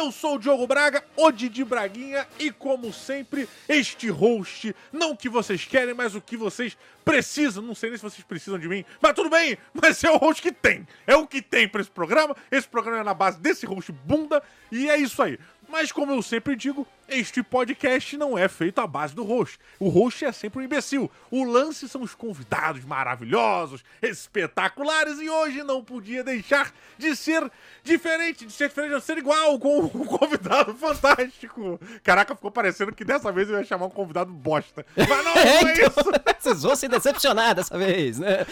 Eu sou o Diogo Braga, o Didi Braguinha, e como sempre, este host, não o que vocês querem, mas o que vocês precisam. Não sei nem se vocês precisam de mim, mas tudo bem, mas é o host que tem. É o que tem para esse programa. Esse programa é na base desse host bunda, e é isso aí. Mas como eu sempre digo, este podcast não é feito à base do host. O host é sempre um imbecil. O lance são os convidados maravilhosos, espetaculares, e hoje não podia deixar de ser diferente, de ser diferente, de ser igual com um convidado fantástico. Caraca, ficou parecendo que dessa vez eu ia chamar um convidado bosta. Mas não, não é então, isso. Vocês vão se decepcionar dessa vez, né?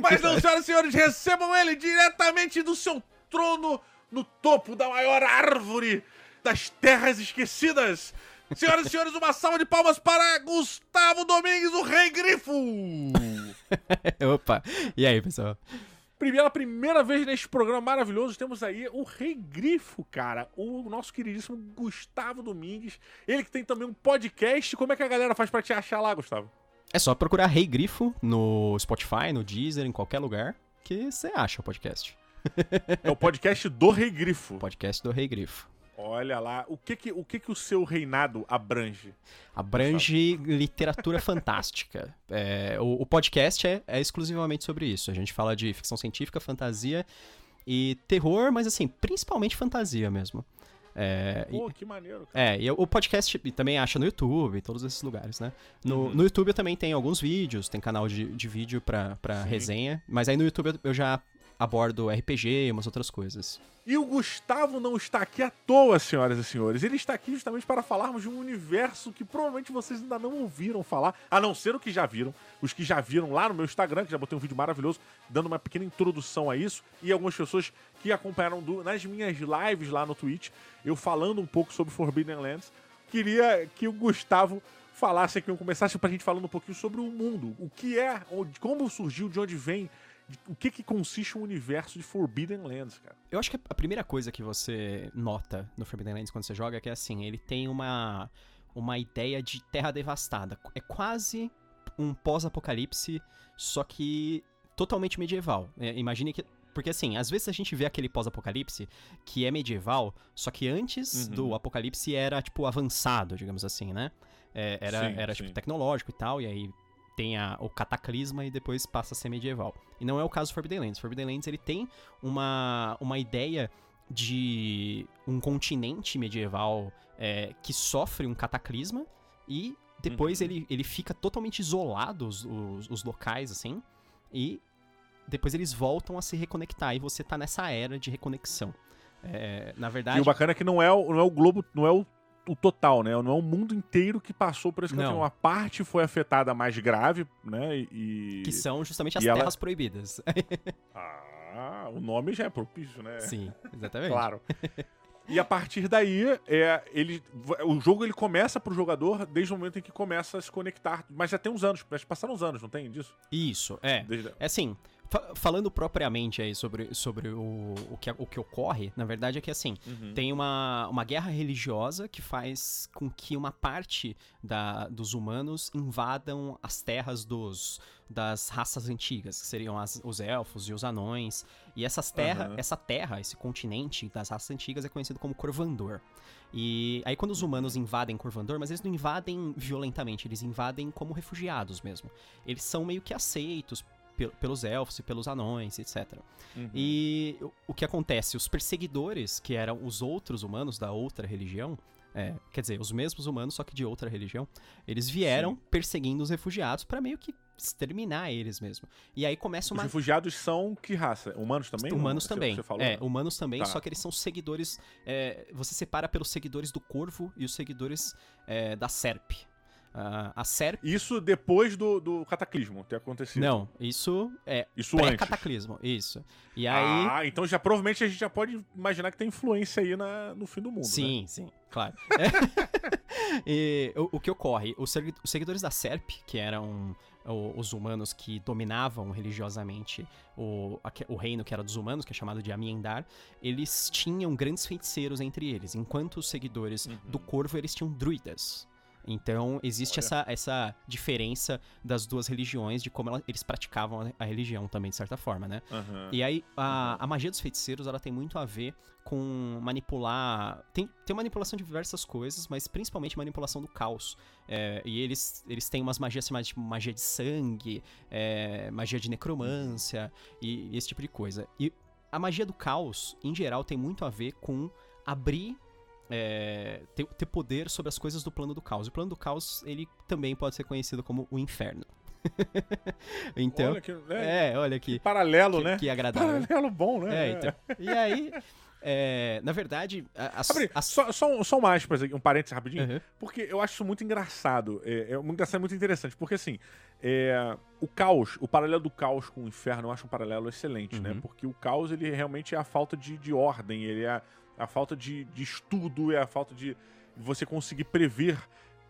Mas não, senhoras e senhores, recebam ele diretamente do seu trono no topo da maior árvore das terras esquecidas. Senhoras e senhores, uma salva de palmas para Gustavo Domingues, o Rei Grifo! Opa, e aí, pessoal? Pela primeira vez neste programa maravilhoso, temos aí o Rei Grifo, cara. O nosso queridíssimo Gustavo Domingues. Ele que tem também um podcast. Como é que a galera faz pra te achar lá, Gustavo? É só procurar Rei Grifo no Spotify, no Deezer, em qualquer lugar, que você acha o podcast. É o podcast do Rei Grifo. Podcast do Rei Grifo. Olha lá, o que que o, que que o seu reinado abrange? Abrange literatura fantástica. É, o, o podcast é, é exclusivamente sobre isso. A gente fala de ficção científica, fantasia e terror, mas assim, principalmente fantasia mesmo. É, e- Pô, que maneiro, cara. É, e o podcast também acha no YouTube, em todos esses lugares, né? No, Uhum. no YouTube eu também tem alguns vídeos, tem canal de, de vídeo pra, pra Sim. resenha, mas aí no YouTube eu- eu já abordo RPG e umas outras coisas. E o Gustavo não está aqui à toa, senhoras e senhores. Ele está aqui justamente para falarmos de um universo que provavelmente vocês ainda não ouviram falar, a não ser o que já viram. Os que já viram lá no meu Instagram, que já botei um vídeo maravilhoso, dando uma pequena introdução a isso, e algumas pessoas que acompanharam do- nas minhas lives lá no Twitch, eu falando um pouco sobre Forbidden Lands. Queria que o Gustavo falasse aqui, começasse pra gente falando um pouquinho sobre o mundo. O que é, como surgiu, de onde vem, de- o que que consiste o universo de Forbidden Lands, cara. Eu acho que a primeira coisa que você nota no Forbidden Lands quando você joga é que assim, ele tem uma, uma ideia de terra devastada. É quase um pós-apocalipse, só que totalmente medieval. É, imagine que. Porque assim, às vezes a gente vê aquele pós-apocalipse que é medieval, só que antes Uhum. do apocalipse era, tipo, avançado, digamos assim, né? É, era, Sim, era sim. tipo, tecnológico e tal, e aí tem a- o cataclisma e depois passa a ser medieval. E não é o caso do Forbidden Lands. Forbidden Lands, ele tem uma, uma ideia de um continente medieval é, que sofre um cataclisma e depois Uhum. ele, ele fica totalmente isolado, os, os, os locais, assim, e depois eles voltam a se reconectar e você tá nessa era de reconexão. É, na verdade... E o bacana é que não é o, não é o globo, não é o, o total, né? Não é o mundo inteiro que passou por esse continente. Uma parte foi afetada mais grave, né? E. Que são justamente as e ela- terras proibidas. Ah, o nome já é propício, né? Sim, exatamente. Claro. E a partir daí, é, ele, o jogo ele começa pro jogador desde o momento em que começa a se conectar. Mas já tem uns anos, passaram uns anos, não tem disso? Isso, é. Desde- É assim, falando propriamente aí sobre, sobre o, o, que, o que ocorre, na verdade é que assim, Uhum. tem uma, uma guerra religiosa que faz com que uma parte da, dos humanos invadam as terras dos, das raças antigas, que seriam as- os elfos e os anões. E essas terra, Aham. essa terra, esse continente das raças antigas é conhecido como Corvandor. E aí quando os humanos invadem Corvandor, mas eles não invadem violentamente, eles invadem como refugiados mesmo. Eles são meio que aceitos pelos elfos e pelos anões, etc. Uhum. E o- que acontece? Os perseguidores, que eram os outros humanos da outra religião, é, quer dizer, os mesmos humanos, só que de outra religião, eles vieram Sim. perseguindo os refugiados pra meio que exterminar eles mesmo. E aí começa Os uma. refugiados são que raça? Humanos também? Humanos também. Você falou, é, né? humanos também, Tá. só que eles são seguidores. é, você separa pelos seguidores do corvo e os seguidores é, da serp. A serp. Isso depois do, do cataclismo ter acontecido. Não, isso é Isso antes. pré-cataclismo. Isso. E aí. Ah, então já provavelmente a gente já pode imaginar que tem influência aí na, no fim do mundo. né? Sim, sim, claro. e o, o que ocorre? Os, segui- os seguidores da SERP, que eram os humanos que dominavam religiosamente o, o reino que era dos humanos, que é chamado de Amiendar, eles tinham grandes feiticeiros entre eles, enquanto os seguidores Uhum. do Corvo, eles tinham druidas. Então, existe Olha. essa, essa diferença das duas religiões, de como ela- eles praticavam a, a religião também, de certa forma, né? Aham. E aí, a, a magia dos feiticeiros, ela tem muito a ver com manipular... Tem, tem manipulação de diversas coisas, mas principalmente manipulação do caos. É, e eles, eles têm umas magias chamadas de magia de sangue, é, magia de necromância e, e esse tipo de coisa. E a magia do caos, em geral, tem muito a ver com abrir... é, ter, ter poder sobre as coisas do plano do caos. O plano do caos, ele também pode ser conhecido como o inferno. então, Olha que, é, é, olha aqui. paralelo, Que, né? que agradável. Paralelo bom, né? É, então. E aí, é, na verdade, as, Abre, as- só, só, um, só um aspas aqui, um parênteses rapidinho. Uhum. Porque eu acho isso muito engraçado. É, é muito engraçado, muito interessante. Porque assim, é, o caos, o paralelo do caos com o inferno, eu acho um paralelo excelente, né? Uhum. Porque o caos, ele realmente é a falta de, de ordem, ele é a, falta de, de estudo, é a falta de você conseguir prever.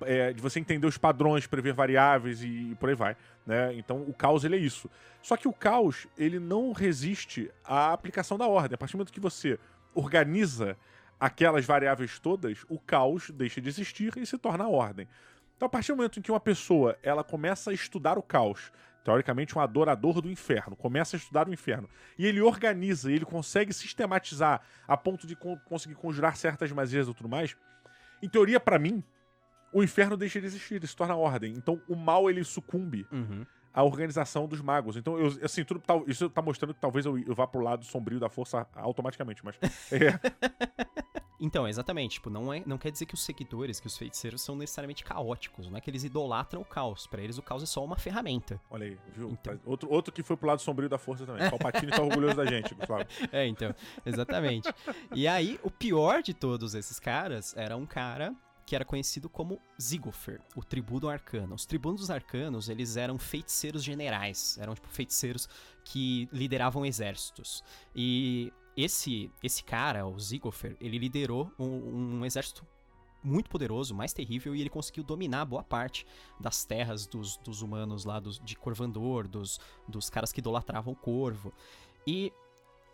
é, de você entender os padrões, prever variáveis e, e por aí vai, né? Então o caos ele é isso. Só que o caos ele não resiste à aplicação da ordem. A partir do momento que você organiza aquelas variáveis todas, o caos deixa de existir e se torna a ordem. Então, a partir do momento em que uma pessoa ela começa a estudar o caos, teoricamente um adorador do inferno, começa a estudar o inferno, e ele organiza, ele consegue sistematizar a ponto de con- conseguir conjurar certas magias e tudo mais, em teoria, pra mim, o inferno deixa de existir, ele se torna ordem. Então, o mal ele sucumbe Uhum. a organização dos magos. Então, eu, assim, tudo, tal- isso tá mostrando que talvez eu, eu vá pro lado sombrio da força automaticamente, mas. É, Então, exatamente. Tipo, não, é, não quer dizer que os seguidores, que os feiticeiros são necessariamente caóticos. Não é que eles idolatram o caos. Pra eles, o caos é só uma ferramenta. olha aí, viu? Então. Outro, outro que foi pro lado sombrio da força também. Palpatine tá orgulhoso da gente, Gustavo. É, então, exatamente. E aí, o pior de todos esses caras era um cara que era conhecido como Zigofer, o Tribuno Arcano. Os Tribunos Arcanos, eles eram feiticeiros generais, eram tipo feiticeiros que lideravam exércitos. E esse esse cara, o Zigofer, ele liderou um, um exército muito poderoso, mais terrível, e ele conseguiu dominar boa parte das terras dos, dos humanos lá, dos, de Corvandor, dos, dos caras que idolatravam o corvo. E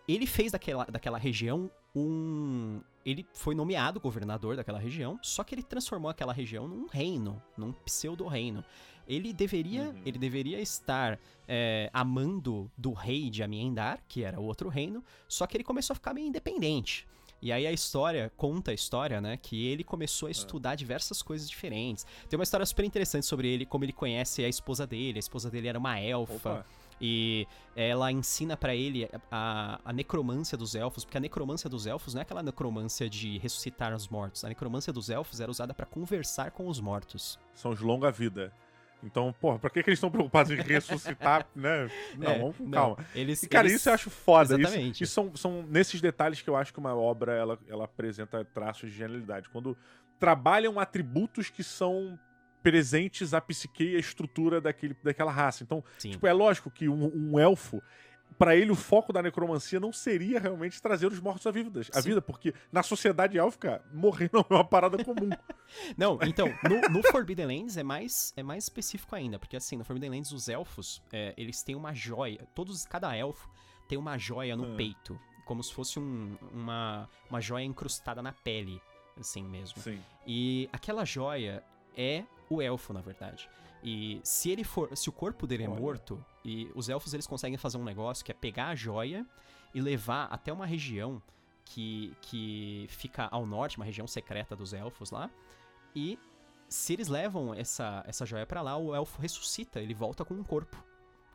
ele fez daquela, daquela região um. Ele foi nomeado governador daquela região, só que ele transformou aquela região num reino, num pseudo-reino. Ele deveria, Uhum. ele deveria estar é, amando do rei de Amiendar, que era o outro reino, só que ele começou a ficar meio independente. E aí a história, conta a história, né, que ele começou a estudar diversas coisas diferentes. Tem uma história super interessante sobre ele, como ele conhece a esposa dele. A esposa dele era uma elfa. Opa. E ela ensina pra ele a, a necromância dos elfos, porque a necromância dos elfos não é aquela necromância de ressuscitar os mortos. A necromância dos elfos era usada pra conversar com os mortos. São os longa-vida. Então, porra, pra que, que eles estão preocupados em ressuscitar, né? Não, É, vamos com não, calma. Eles, E, cara, eles- isso eu acho foda. Isso, Exatamente. isso são, são nesses detalhes que eu acho que uma obra ela, ela apresenta traços de genialidade. Quando trabalham atributos que são presentes à psique e à estrutura daquele, daquela raça. Então, Sim. tipo, é lógico que um, um elfo, pra ele, o foco da necromancia não seria realmente trazer os mortos à vida, à vida porque na sociedade élfica, morrer não é uma parada comum. Não, então, no, no Forbidden Lands é mais, é mais específico ainda, porque assim, no Forbidden Lands os elfos, é, eles têm uma joia, todos, cada elfo tem uma joia no Ah. peito, como se fosse um- uma, uma joia incrustada na pele, assim mesmo. Sim. E aquela joia é o elfo, na verdade. E se ele for, se o corpo dele é Olha. morto, e os elfos eles conseguem fazer um negócio que é pegar a joia e levar até uma região que, que fica ao norte, uma região secreta dos elfos lá. E se eles levam essa, essa joia pra lá, o elfo ressuscita, ele volta com um corpo.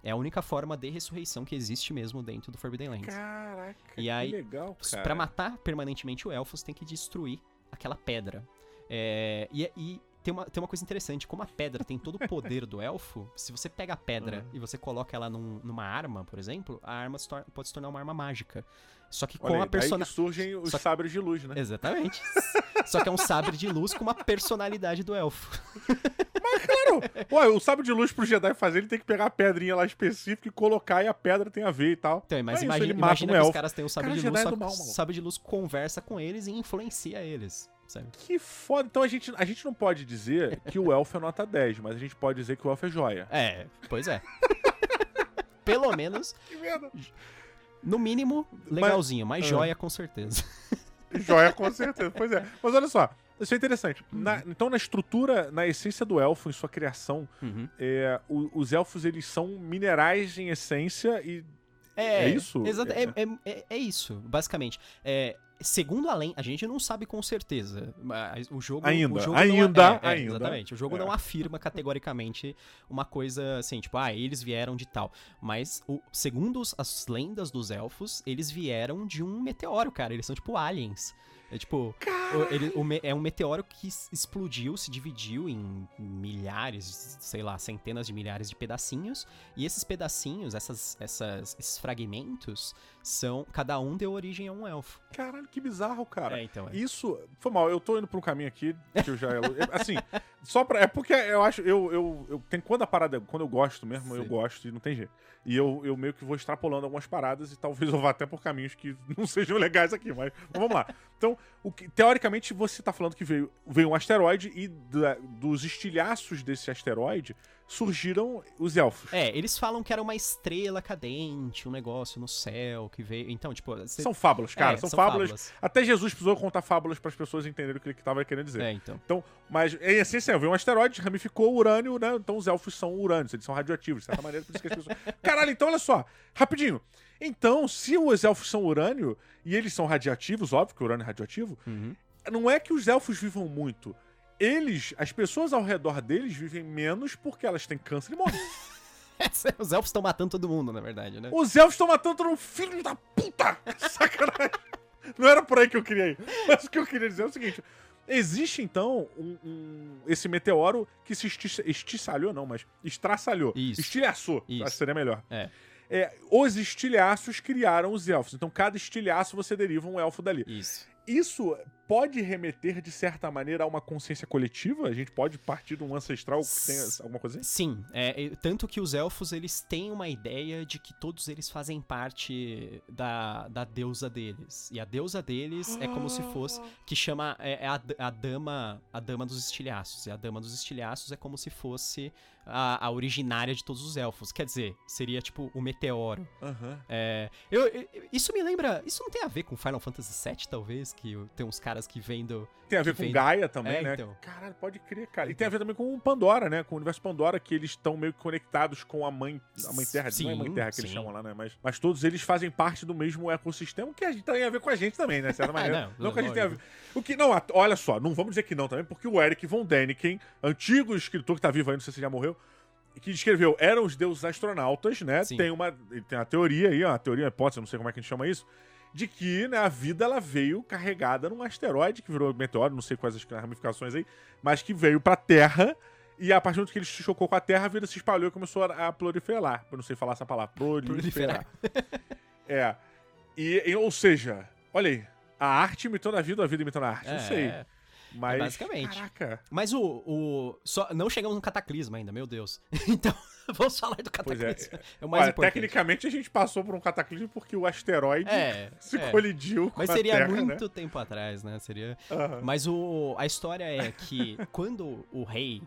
É a única forma de ressurreição que existe mesmo dentro do Forbidden Lands. Caraca, E aí, que legal, cara. Pra matar permanentemente o elfo, você tem que destruir aquela pedra. É, e e tem, uma, tem uma coisa interessante, como a pedra tem todo o poder do elfo, se você pega a pedra Uhum. e você coloca ela num- numa arma, por exemplo, a arma se pode se tornar uma arma mágica. Só que com Olha a aí, daí persona... que surgem os Só sabres de luz, né? Exatamente. Só que é um sabre de luz com uma personalidade do elfo. Ué, o sabre de luz pro Jedi fazer, ele tem que pegar a pedrinha lá específica e colocar e a pedra tem a ver e tal. Então, mas É isso, imagina, mata imagina um que os elfo. caras têm um sabre Cara, de luz, Jedi só que o sabre de luz conversa com eles e influencia eles, sabe? Que foda. Então a gente, a gente não pode dizer que o elfo é nota 10, mas a gente pode dizer que o elfo é joia. É, pois é. Pelo menos, Que merda. no mínimo, legalzinho, mas Ah. joia com certeza. Joia com certeza. Pois é. Mas olha só, Isso é interessante. Na- então, na estrutura, na essência do elfo, em sua criação, Uhum. é, o- os elfos eles são minerais em essência e. É isso? Exato, É- é, é, é- é isso, basicamente. É, segundo a lei, a gente não sabe com certeza. mas O jogo, Ainda, o jogo ainda, não, é, é, ainda. Exatamente. O jogo É. não afirma categoricamente uma coisa assim, tipo, ah, eles vieram de tal. Mas, o, segundo as lendas dos elfos, eles vieram de um meteoro, cara. Eles são tipo aliens. É tipo, o- ele- o é um meteoro que explodiu, se dividiu em milhares, sei lá, centenas de milhares de pedacinhos. E esses pedacinhos, essas, essas, esses fragmentos, são. Cada um deu origem a um elfo. Caralho, que bizarro, cara. É, então. É. Isso. Foi mal, eu tô indo pra um caminho aqui que eu já. eu- assim, só pra. É porque eu acho. Eu, eu, eu tem, quando a parada. Quando eu gosto mesmo, eu Sim. gosto e não tem jeito. E eu, eu meio que vou extrapolando algumas paradas e talvez eu vá até por caminhos que não sejam legais aqui, mas, mas vamos lá. Então, o que, teoricamente, você tá falando que veio, veio um asteroide e da- dos estilhaços desse asteroide surgiram os elfos. É, eles falam que era uma estrela cadente, um negócio no céu que veio. Então, tipo. cê- São fábulas, cara. é, são, fábulas. Até Jesus precisou contar fábulas para as pessoas entenderem o que ele tava querendo dizer. É, então. Então, mas em essência, veio um asteroide, ramificou o urânio, né? Então os elfos são urânios, eles são radioativos, de certa maneira, por isso que as pessoas. Caralho, então olha só, rapidinho. Então, se os elfos são urânio e eles são radioativos, óbvio que o urânio é radioativo, Uhum. não é que os elfos vivam muito. Eles, as pessoas ao redor deles vivem menos porque elas têm câncer e morrem. Os elfos estão matando todo mundo, na verdade, né? Os elfos estão matando todo mundo, filho da puta! Sacanagem! Não era por aí que eu queria ir. Mas o que eu queria dizer é o seguinte: existe então um, um- esse meteoro que se esti estiçalhou, não, mas estraçalhou. Isso. Estilhaçou, Isso. acho que seria melhor. É. É, os estilhaços criaram os elfos. Então, cada estilhaço você deriva um elfo dali. Isso. Isso pode remeter, de certa maneira, a uma consciência coletiva? A gente pode partir de um ancestral que tem alguma coisa assim? Sim, é, e- tanto que os elfos eles têm uma ideia de que todos eles fazem parte da, da deusa deles. E a deusa deles é como se fosse que chama é, é a, a dama a dama dos estilhaços. E a dama dos estilhaços é como se fosse a, a originária de todos os elfos. Quer dizer, seria tipo o meteoro. Aham. É, eu, eu- isso me lembra. Isso não tem a ver com Final Fantasy VII, talvez? Que tem uns caras que vêm do. Tem a ver com vem- Gaia também, É, né? então. Caralho, pode crer, cara. E tem a ver também com o Pandora, né? Com o universo Pandora, que eles estão meio que conectados com a mãe, a mãe Terra. não é mãe Sim, Terra que eles sim. chamam lá, né? Mas, mas todos eles fazem parte do mesmo ecossistema, que a gente tem a ver com a gente também, né? De certa maneira. não, que a gente tenha a ver. O que, não, olha só, não vamos dizer que não também, porque o Eric von Däniken, antigo escritor que tá vivo aí, não sei se já morreu, que escreveu Eram os Deuses Astronautas, né? Sim. Tem uma, tem uma teoria aí, uma teoria, uma hipótese, não sei como é que a gente chama isso, de que né, a vida ela veio carregada num asteroide que virou meteoro, não sei quais as ramificações aí, mas que veio pra Terra e a partir do que ele se chocou com a Terra, a vida se espalhou e começou a, a proliferar. Eu não sei falar essa palavra. Proliferar. é. E, e- ou seja, olha aí, a arte imitando a vida, a vida imitando a arte. Não sei. É, Mas. basicamente. Caraca. Mas o. o só, não chegamos no cataclisma ainda, meu Deus. Então, vamos falar do é. cataclisma. É, o mais Olha, importante. tecnicamente a gente passou por um cataclismo porque o asteroide É, se é. colidiu Mas com a seria Terra, muito tempo atrás, né? Seria. né? Mas o, a história é que quando o rei.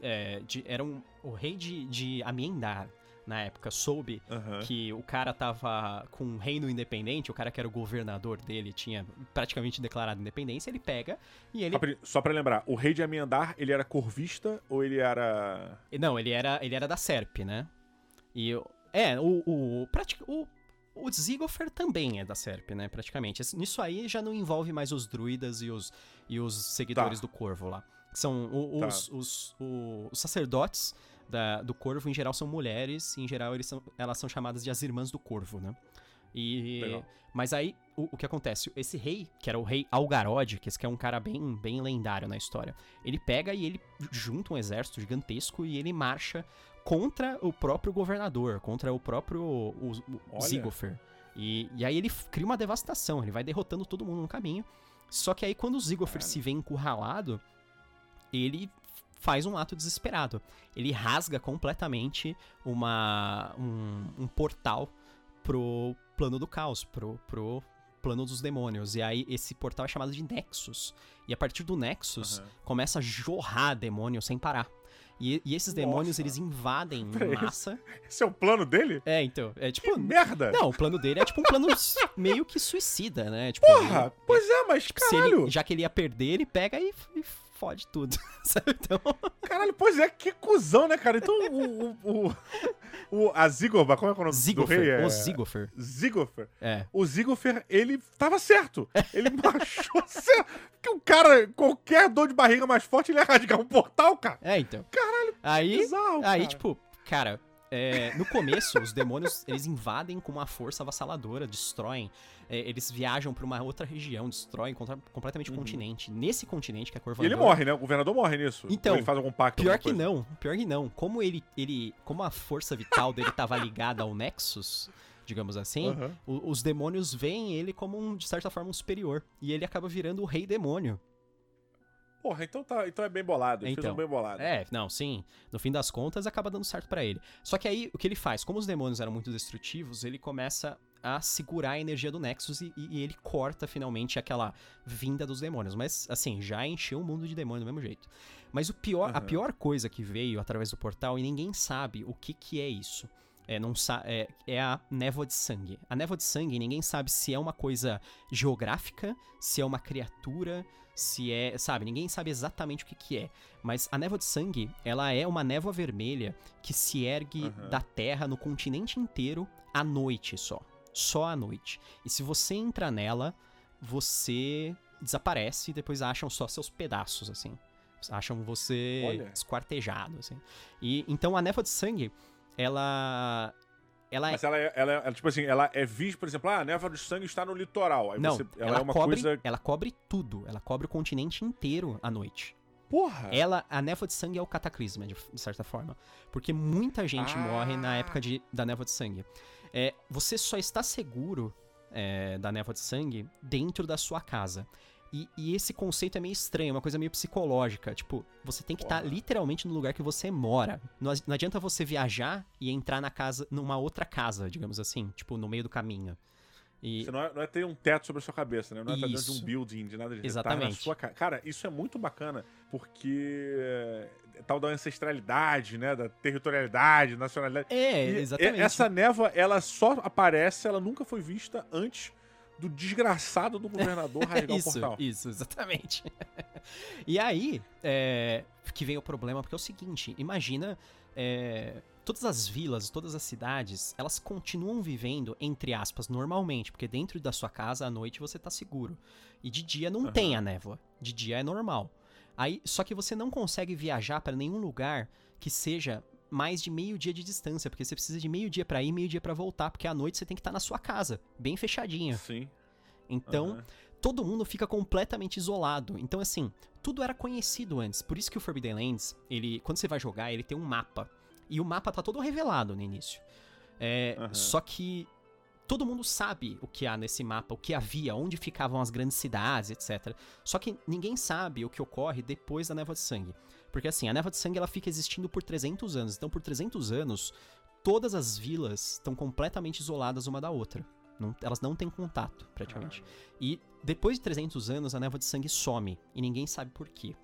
é, de- era um, o rei de, de Amiendar, na época, soube que o cara tava com um reino independente, o cara que era o governador dele tinha praticamente declarado independência, ele pega e ele. Só pra lembrar, o rei de Amiandar, ele era corvista ou ele era. Não, ele era, ele era da Serp, né? E é, o o, o o Zigofer também é da Serp, né, praticamente. Esse- Nisso aí já não envolve mais os druidas e os, e os seguidores Tá. do Corvo lá. São os, os, o- os sacerdotes da- do Corvo, em geral, são mulheres, e em geral eles são, elas são chamadas de as Irmãs do Corvo, né? E, Legal. mas aí, o, o que acontece? Esse rei, que era o rei Algarod, que esse que é um cara bem, bem lendário na história, ele pega e ele junta um exército gigantesco e ele marcha contra o próprio governador, contra o próprio o, o. Zigofer. E, e aí ele cria uma devastação, ele vai derrotando todo mundo no caminho. Só que aí quando o Zigofer se vê encurralado, ele faz um ato desesperado. Ele rasga completamente uma, um, um portal pro plano do caos, pro, pro plano dos demônios. E aí esse portal é chamado de Nexus. E a partir do Nexus Aham. começa a jorrar demônio sem parar. E, e esses demônios, Nossa. eles invadem massa. Esse é o plano dele? É, então, é Que tipo... merda! Não, o plano dele é tipo um plano meio que suicida, né? Tipo, Porra! ele- Pois é, mas caralho! ele, já que ele ia perder, ele pega e, e fode tudo. sabe? Então, Caralho, pois é, que cuzão, né, cara? Então o. o, o, o a Zigoba, como é que é o nome do rei? Zigofer, É... o Zigofer. Zigofer. É. O Zigofer, ele tava certo. Ele achou certo. Porque o cara, qualquer dor de barriga mais forte, ele ia rasgar um portal, cara. É, então. Caralho. Aí, Bizarro, aí cara. tipo, cara, é, no começo, os demônios, eles invadem com uma força avassaladora, destroem. É, eles viajam pra uma outra região, destroem contra- completamente o continente. Nesse continente, que é Uhum. E Corvandor... ele morre, né? O governador morre nisso. Então, ele faz algum pacto. Pior que não, pior que não. Como ele, ele, como a força vital dele tava ligada ao Nexus, digamos assim, o- os demônios veem ele como um, de certa forma um superior e ele acaba virando o rei demônio. Porra, então, tá, então é bem bolado. Ele fez Então, um bem bolado. É, não, sim. No fim das contas, acaba dando certo pra ele. Só que aí, o que ele faz? Como os demônios eram muito destrutivos, ele começa a segurar a energia do Nexus e, e ele corta finalmente aquela vinda dos demônios. Mas, assim, já encheu o mundo de demônio do mesmo jeito. Mas o pior, a Aham. pior coisa que veio através do portal, e ninguém sabe o que, que é isso. É, não é, é a névoa de sangue. A névoa de sangue, ninguém sabe se é uma coisa geográfica, se é uma criatura, se é. Sabe, ninguém sabe exatamente o que, que é. Mas a névoa de sangue, ela é uma névoa vermelha que se ergue Aham. da Terra no continente inteiro à noite só. Só à noite. E se você entra nela, você desaparece e depois acham só seus pedaços, assim. Acham você Olha. esquartejado, assim. E então a névoa de sangue, ela. Ela é. Mas ela é, ela é- tipo assim, ela é vista, por exemplo, ah, a névoa de sangue está no litoral. Aí Não, você, ela, ela, é uma cobre, coisa. ela cobre tudo. Ela cobre o continente inteiro à noite. Porra! Ela, a névoa de sangue é o cataclisma, de, de certa forma. Porque muita gente Ah. morre na época de, da névoa de sangue. É, você só está seguro é, da névoa de sangue dentro da sua casa. E, e esse conceito é meio estranho, é uma coisa meio psicológica. Tipo, você tem que estar Porra. literalmente no lugar que você mora. Não, não adianta você viajar e entrar na casa, numa outra casa, digamos assim, tipo, no meio do caminho. E, Você não é, não é ter um teto sobre a sua cabeça, né? Não é estar dentro de um building, de nada disso. Exatamente. Tá sua ca... Cara, isso é muito bacana, porque é tal da ancestralidade, né? Da territorialidade, nacionalidade. é, E exatamente. Essa névoa, ela só aparece, ela nunca foi vista antes do desgraçado do governador rasgar o isso, portal. isso, exatamente. e aí, é, que vem o problema, porque é o seguinte, imagina, é, todas as vilas, todas as cidades, elas continuam vivendo, entre aspas, normalmente, porque dentro da sua casa, à noite, você tá seguro. E de dia não Aham. tem a névoa, de dia é normal. Aí, só que você não consegue viajar para nenhum lugar que seja mais de meio dia de distância, porque você precisa de meio dia para ir, meio dia para voltar, porque à noite você tem que estar na sua casa, bem fechadinho. Sim. Então, aham. todo mundo fica completamente isolado. Então, assim, tudo era conhecido antes. Por isso que o Forbidden Lands, ele, quando você vai jogar, ele tem um mapa. E o mapa tá todo revelado no início. É, Aham. Só que todo mundo sabe o que há nesse mapa, o que havia, onde ficavam as grandes cidades, etc. Só que ninguém sabe o que ocorre depois da Névoa de Sangue. Porque assim, a Névoa de Sangue ela fica existindo por 300 anos. Então, por 300 anos, todas as vilas estão completamente isoladas uma da outra. Não- elas não têm contato, praticamente. E depois de 300 anos, a névoa de sangue some e ninguém sabe por quê.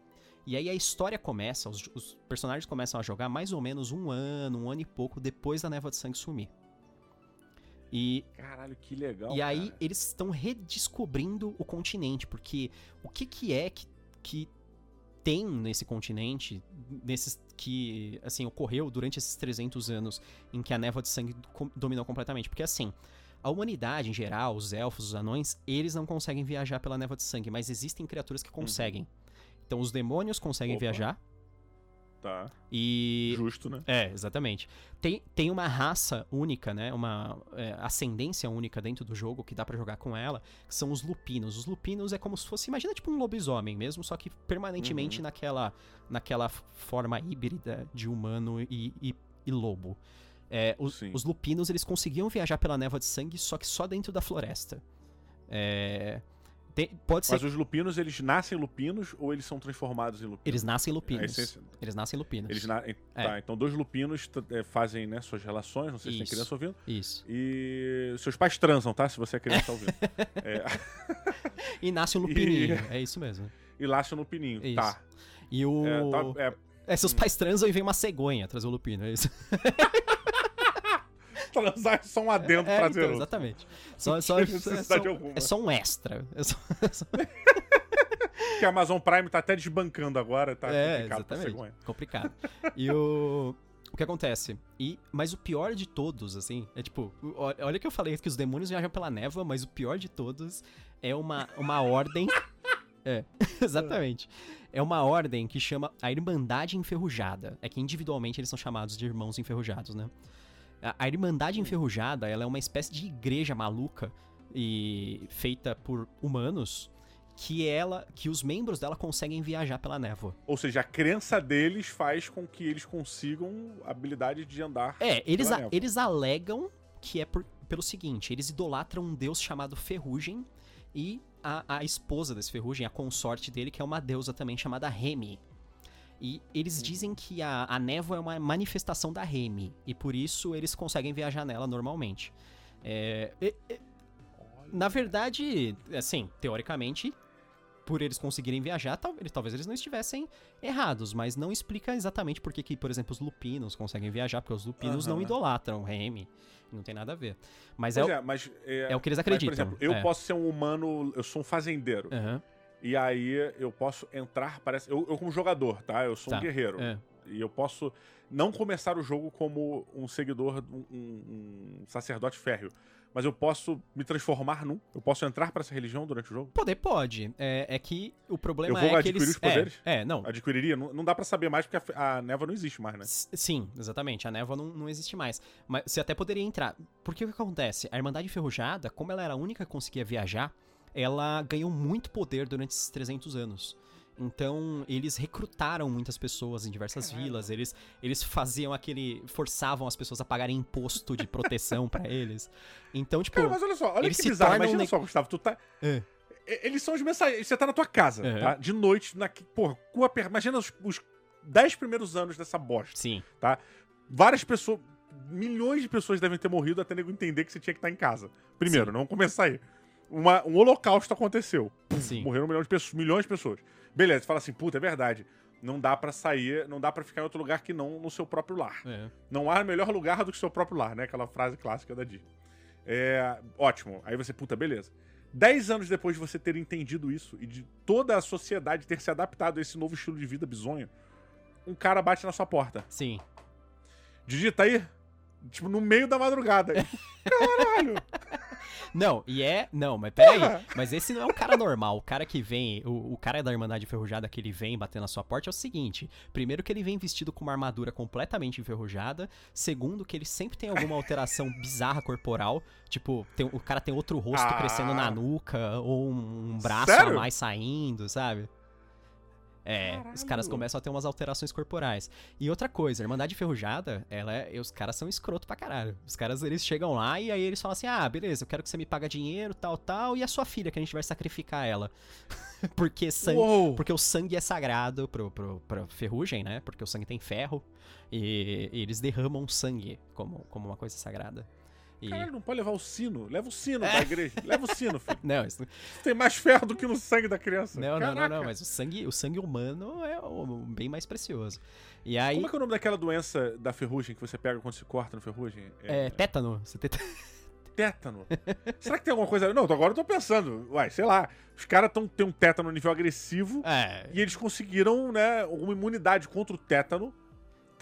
E aí a história começa, os, os personagens começam a jogar mais ou menos um ano, um ano e pouco depois da névoa de sangue sumir. E, Caralho, que legal. e aí cara. eles estão redescobrindo o continente, porque o que, que é que, que tem nesse continente, nesses que assim ocorreu durante esses 300 anos em que a névoa de sangue dominou completamente? Porque assim, a humanidade em geral, os elfos, os anões, eles não conseguem viajar pela névoa de sangue, mas existem criaturas que conseguem. Então os demônios conseguem Opa. viajar Tá. e Justo, né? é, exatamente. Tem, tem uma raça única, né? Uma é, ascendência única dentro do jogo que dá pra jogar com ela, que são os lupinos. Os lupinos é como se fosse, imagina tipo um lobisomem mesmo, só que permanentemente Uhum. naquela, naquela forma híbrida de humano e, e, e lobo. É, os, os lupinos, eles conseguiam viajar pela névoa de sangue, só que só dentro da floresta. É, tem- pode ser Mas os lupinos, eles nascem lupinos ou eles são transformados em lupinos? eles nascem lupinos. essência- Eles nascem lupinos. Eles na... Tá, então dois lupinos é, fazem né, suas relações, não sei se tem criança ouvindo. Isso. E seus pais transam, tá? Se você é criança ouvindo. É, E nasce um lupininho. É isso mesmo. e nasce no pininho. Isso. Tá. E o. É, tá- é, É, seus pais transam e vem uma cegonha trazer o lupino, é isso. Transar é só um adendo É, prazeroso. então, exatamente. Só, só, é, necessidade só, alguma. é só um extra. É só, é só- Que a Amazon Prime tá até desbancando agora, tá é, complicado exatamente. Complicado. E o. O que acontece? E, mas o pior de todos, assim, é tipo, olha que eu falei que os demônios viajam pela névoa, mas o pior de todos é uma, uma ordem. É, exatamente. É uma ordem que chama a Irmandade Enferrujada. É que individualmente eles são chamados de irmãos enferrujados, né? A, Irmandade Enferrujada, ela é uma espécie de igreja maluca e feita por humanos que ela, que os membros dela conseguem viajar pela névoa. Ou seja, a crença deles faz com que eles consigam a habilidade de andar. É, eles, pela a- eles alegam que é por- pelo seguinte: eles idolatram um deus chamado Ferrugem e a, a esposa desse Ferrugem, a consorte dele, que é uma deusa também chamada Remy. E eles dizem que a, a névoa é uma manifestação da Remy, e por isso eles conseguem viajar nela normalmente. É, e- e- na verdade, assim, teoricamente, por eles conseguirem viajar, tal- talvez eles não estivessem errados, mas não explica exatamente por que, que, por exemplo, os lupinos conseguem viajar, porque os lupinos não Aham. idolatram Remy. Não tem nada a ver. Mas é, é, mas. É, é o que eles mas, acreditam. por exemplo, eu é. posso ser um humano, eu sou um fazendeiro. Aham, E aí eu posso entrar, parece. Eu, eu como jogador, tá? Eu sou Tá, um guerreiro. é. E eu posso não começar o jogo como um seguidor, um, um- um sacerdote férreo. Mas eu posso me transformar num. Eu posso entrar pra essa religião durante o jogo? Poder pode. É, é que o problema Eu vou é que adquirir eles... os poderes? É, é, não. Adquiriria? Não, não dá pra saber mais porque a, a névoa não existe mais, né? S- Sim, exatamente. A névoa não, não existe mais. Mas você até poderia entrar. Porque o que acontece? A Irmandade Enferrujada, como ela era a única que conseguia viajar, ela ganhou muito poder durante esses 300 anos. Então, eles recrutaram muitas pessoas em diversas vilas, eles, eles faziam aquele. forçavam as pessoas a pagarem imposto de proteção pra eles. Então, tipo. Cara, mas olha só, olha que bizarro. Imagina ne- só, Gustavo, tu tá. É. Eles são os mensageiros. Você tá na tua casa, Uhum. tá? De noite, na... porra, com a per... imagina os, os 10 primeiros anos dessa bosta. Sim. Várias pessoas. Milhões de pessoas devem ter morrido até nego entender que você tinha que estar em casa. Primeiro, não começar aí. Uma, um holocausto aconteceu. Sim. Morreram milhões de, pessoas, milhões de pessoas. Beleza, você fala assim, puta, é verdade. Não dá pra sair, não dá pra ficar em outro lugar que não no seu próprio lar. É. Não há melhor lugar do que o seu próprio lar, né? Aquela frase clássica da Disney. É, ótimo. Aí você, puta, beleza. Dez anos depois de você ter entendido isso e de toda a sociedade ter se adaptado a esse novo estilo de vida bizonho, um cara bate na sua porta. Sim. Didi, tá aí? Tipo, no meio da madrugada. Caralho! Não, e é. Não, mas peraí. Mas esse não é um cara normal. O cara que vem. O, o cara da Irmandade Enferrujada que ele vem bater na sua porta é o seguinte: primeiro, que ele vem vestido com uma armadura completamente enferrujada. Segundo, que ele sempre tem alguma alteração bizarra corporal. Tipo, tem- o cara tem outro rosto Ah. crescendo na nuca, ou um, um braço Sério? a mais saindo, sabe? É, os caras Caralho. começam a ter umas alterações corporais. E outra coisa, a Irmandade Enferrujada, ela é, os caras são escroto pra caralho. Os caras, eles chegam lá e aí eles falam assim, ah, beleza, eu quero que você me paga dinheiro, tal, tal, e a sua filha, que a gente vai sacrificar ela. porque, sangue, Uou! porque o sangue é sagrado pro, pro, pro ferrugem, né? Porque o sangue tem ferro. E, e eles derramam sangue como, como uma coisa sagrada. E... Caralho, não pode levar o sino. Leva o sino É. da igreja. Leva o sino, filho. Não, isso, Tem mais ferro do que no sangue da criança. não, não, não, Caraca. não, mas o sangue, o sangue humano é o, bem mais precioso. E aí, Como é que é o nome daquela doença da ferrugem que você pega quando se corta no ferrugem? é, tétano, você tem tétano. Será que tem alguma coisa. Não, agora eu tô pensando. Uai, sei lá. Os caras têm um tétano no nível agressivo É, e eles conseguiram, né, uma imunidade contra o tétano.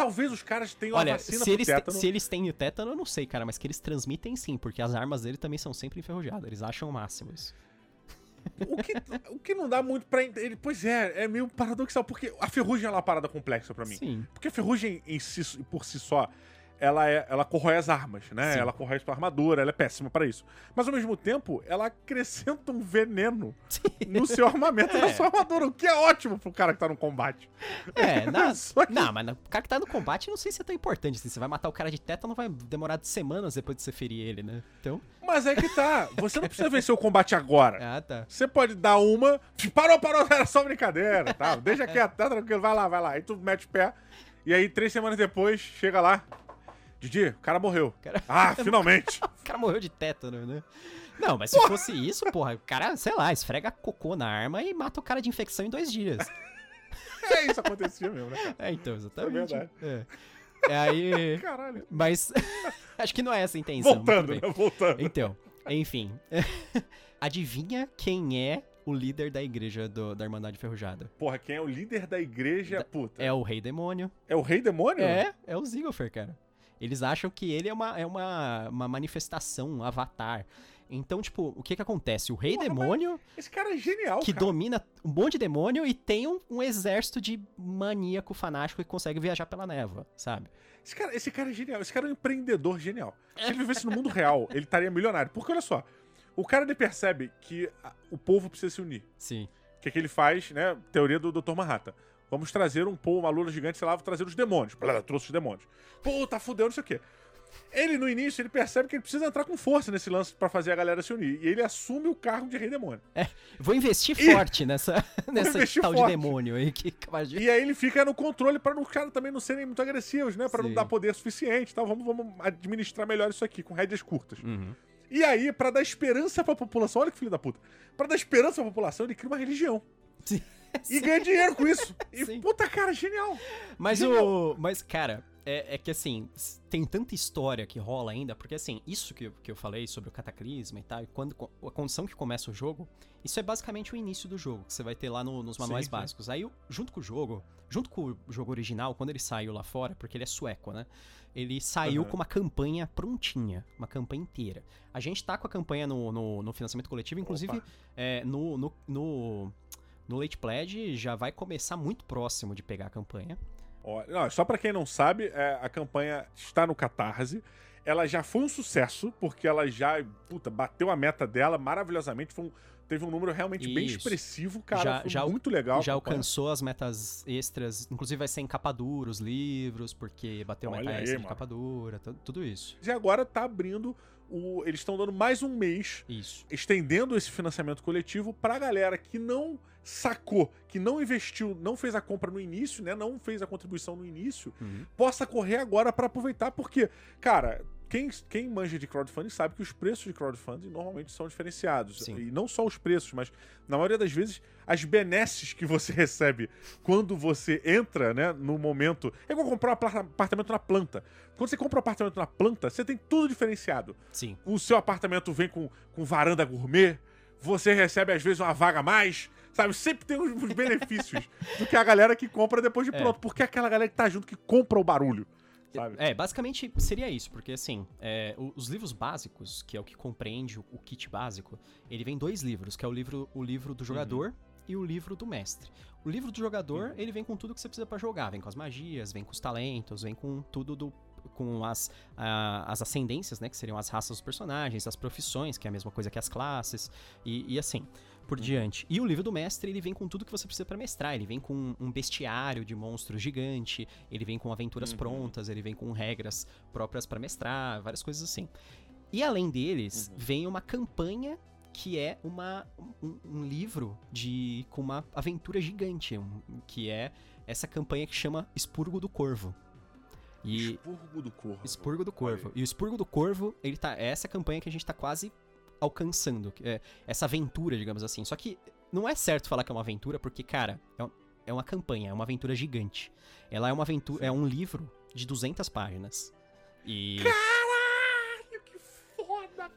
Talvez os caras tenham a Olha, se eles, tétano. se eles têm o tétano, eu não sei, cara, mas que eles transmitem sim, porque as armas dele também são sempre enferrujadas, eles acham o máximo isso. O, que, o que não dá muito pra entender. Pois é, é meio paradoxal, porque a ferrugem é uma parada complexa pra mim. Sim. Porque a ferrugem em si, por si só, ela, é, ela corrói as armas, né? Sim. Ela corrói a armadura, ela é péssima pra isso. Mas ao mesmo tempo, ela acrescenta um veneno no seu armamento e na É. sua armadura, o que é ótimo pro cara que tá no combate. É, Só que- não, mas o cara que tá no combate não sei se é tão importante. Assim, você vai matar o cara de tétano, vai demorar semanas depois de você ferir ele, né? Então. Mas é que tá. Você não precisa vencer o combate agora. Ah, tá. Você pode dar uma. Parou, parou, era só brincadeira, tá? Deixa quieto, tá tranquilo, vai lá, vai lá. Aí tu mete o pé. E aí, três semanas depois, chega lá. Didi, o cara morreu. Cara- Ah, finalmente. O cara morreu de tétano, né? Não, mas se fosse isso, porra, o cara, sei lá, esfrega cocô na arma e mata o cara de infecção em dois dias. É, isso acontecia mesmo, né, cara? É, então, exatamente. É verdade. É. É aí. Caralho. Mas. acho que não é essa a intenção. Voltando, né? Voltando. Então, enfim. Adivinha quem é o líder da igreja do- da Irmandade Ferrujada? Porra, quem é o líder da igreja, puta. É o Rei Demônio. É o rei demônio? É, é o Ziggler, cara. Eles acham que ele é uma, é uma, uma manifestação, um avatar. Então, tipo, o que que acontece? O Rei Porra, Demônio, Esse cara é genial, que cara. domina um monte de demônio e tem um, um exército de maníaco fanático que consegue viajar pela névoa, sabe? Esse cara, esse cara é genial. Esse cara é um empreendedor genial. Se ele vivesse no mundo real, ele estaria milionário. Porque olha só, o cara ele percebe que o povo precisa se unir. Sim. O que, que ele faz, né? Teoria do Dr. Manhattan. Vamos trazer um povo, uma lula gigante, sei lá, vou trazer os demônios. Blá, trouxe os demônios. Pô, tá fudeu, não sei o quê. Ele, no início, ele percebe que ele precisa entrar com força nesse lance pra fazer a galera se unir. E ele assume o cargo de rei demônio. Vou investir Ih! forte nessa, nessa investir tal forte. de demônio aí que. E aí ele fica no controle pra os caras também não serem muito agressivos, né? Pra não dar poder suficiente e tal. Vamos, vamos administrar melhor isso aqui, com rédeas curtas. Uhum. E aí, pra dar esperança pra população, olha que filho da puta. Pra dar esperança pra população, ele cria uma religião. Sim. E ganha dinheiro com isso. E Sim. puta, cara, genial. Mas Genial. o. Mas, cara, é, é que assim, tem tanta história que rola ainda, porque assim, isso que, eu- que eu falei sobre o cataclisma e tal, e quando a condição que começa o jogo, isso é basicamente o início do jogo, que você vai ter lá no- nos manuais Sim, sim. básicos. Aí, junto com o jogo, junto com o jogo original, quando ele saiu lá fora, porque ele é sueco, né? Ele saiu Aham. com uma campanha prontinha, uma campanha inteira. A gente tá com a campanha no, no, no financiamento coletivo, inclusive é, no, no, no, Late Pledge já vai começar muito próximo de pegar a campanha. Não, só pra quem não sabe, é, a campanha está no Catarse. Ela já foi um sucesso, porque ela já, puta, bateu a meta dela maravilhosamente. Foi um- teve um número realmente bem Isso. expressivo, cara. Já- já- muito legal. já campanha. alcançou as metas extras, inclusive vai ser em capa dura os livros, porque bateu Olha meta aí, extra de mano. capa dura, tu- tudo isso. E agora tá abrindo o. Eles estão dando mais um mês Isso. estendendo esse financiamento coletivo pra galera que não sacou, que não investiu, não fez a compra no início, né? Não fez a contribuição no início, Uhum. possa correr agora pra aproveitar, porque, cara, quem, quem manja de crowdfunding sabe que os preços de crowdfunding normalmente são diferenciados. Sim. E não só os preços, mas na maioria das vezes as benesses que você recebe quando você entra, né, no momento. É igual comprar um apar- apartamento na planta. Quando você compra um apartamento na planta, você tem tudo diferenciado Sim. o seu apartamento vem com, com varanda gourmet, você recebe às vezes uma vaga a mais, sabe? Sempre tem uns benefícios do que a galera que compra depois de É. pronto. Porque é aquela galera que tá junto que compra o barulho, sabe? É, basicamente seria isso, porque assim, é, os livros básicos, que é o que compreende o, kit básico, ele vem dois livros, que é o livro, o livro do jogador e o livro do mestre. O livro do jogador, ele vem com tudo que você precisa pra jogar, vem com as magias, vem com os talentos, vem com tudo do com as, ah, as ascendências, né, que seriam as raças dos personagens, as profissões, que é a mesma coisa que as classes, e, e assim, por diante. E o livro do mestre, ele vem com tudo que você precisa pra mestrar, ele vem com um bestiário de monstros gigante, ele vem com aventuras Uhum. prontas, ele vem com regras próprias pra mestrar, várias coisas assim. E além deles, Uhum. vem uma campanha que é uma, um, um livro de com uma aventura gigante, um- que é essa campanha que chama Expurgo do Corvo. E Expurgo do corvo. Expurgo do Corvo. E o Expurgo do Corvo, ele tá é essa campanha que a gente tá quase alcançando, é essa aventura, digamos assim. Só que não é certo falar que é uma aventura, porque cara, é, um- é uma campanha, é uma aventura gigante. Ela é uma aventura, é um livro de 200 páginas. E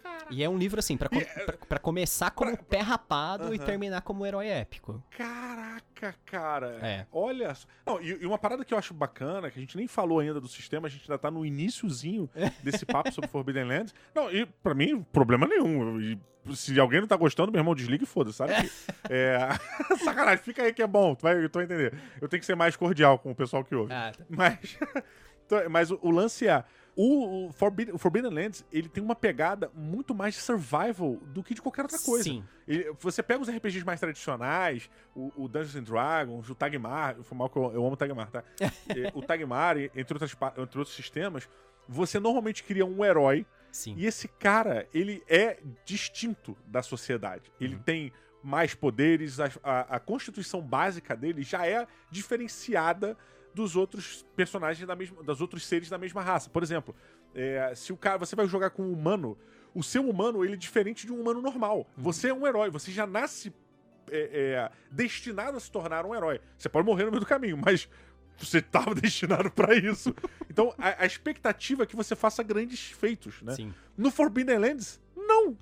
cara! E é um livro assim, pra, com- começar como pra- pé rapado e terminar como herói épico. Caraca, cara. É. Olha só. Não, e, e uma parada que eu acho bacana, que a gente nem falou ainda do sistema, a gente ainda tá no iniciozinho desse papo sobre Forbidden Lands. Não, e pra mim, problema nenhum. E se alguém não tá gostando, meu irmão, desliga e foda, sabe? Que, é... Sacanagem, fica aí que é bom, tu vai, tu vai entender. Eu tenho que ser mais cordial com o pessoal que ouve. Ah, tá. Mas, então, mas o, o lance é. O, o Forbidden, Forbidden Lands, ele tem uma pegada muito mais de survival do que de qualquer outra coisa. Sim. Ele- você pega os RPGs mais tradicionais, o, o Dungeons and Dragons, o Tagmar, foi mal que eu, eu amo o Tagmar, tá? O Tagmar, entre, outras, entre outros sistemas, você normalmente cria um herói Sim. e esse cara, ele é distinto da sociedade. Ele Uhum. tem mais poderes, a, a- a constituição básica dele já é diferenciada dos outros personagens da mesma, dos outros seres da mesma raça. Por exemplo, é, se o cara, você vai jogar com um humano, o seu humano ele é diferente de um humano normal. Você é um herói, você já nasce é, é, destinado a se tornar um herói. Você pode morrer no meio do caminho, mas você estava destinado pra isso. Então, a, a expectativa é que você faça grandes feitos, né? Sim. No Forbidden Lands, não.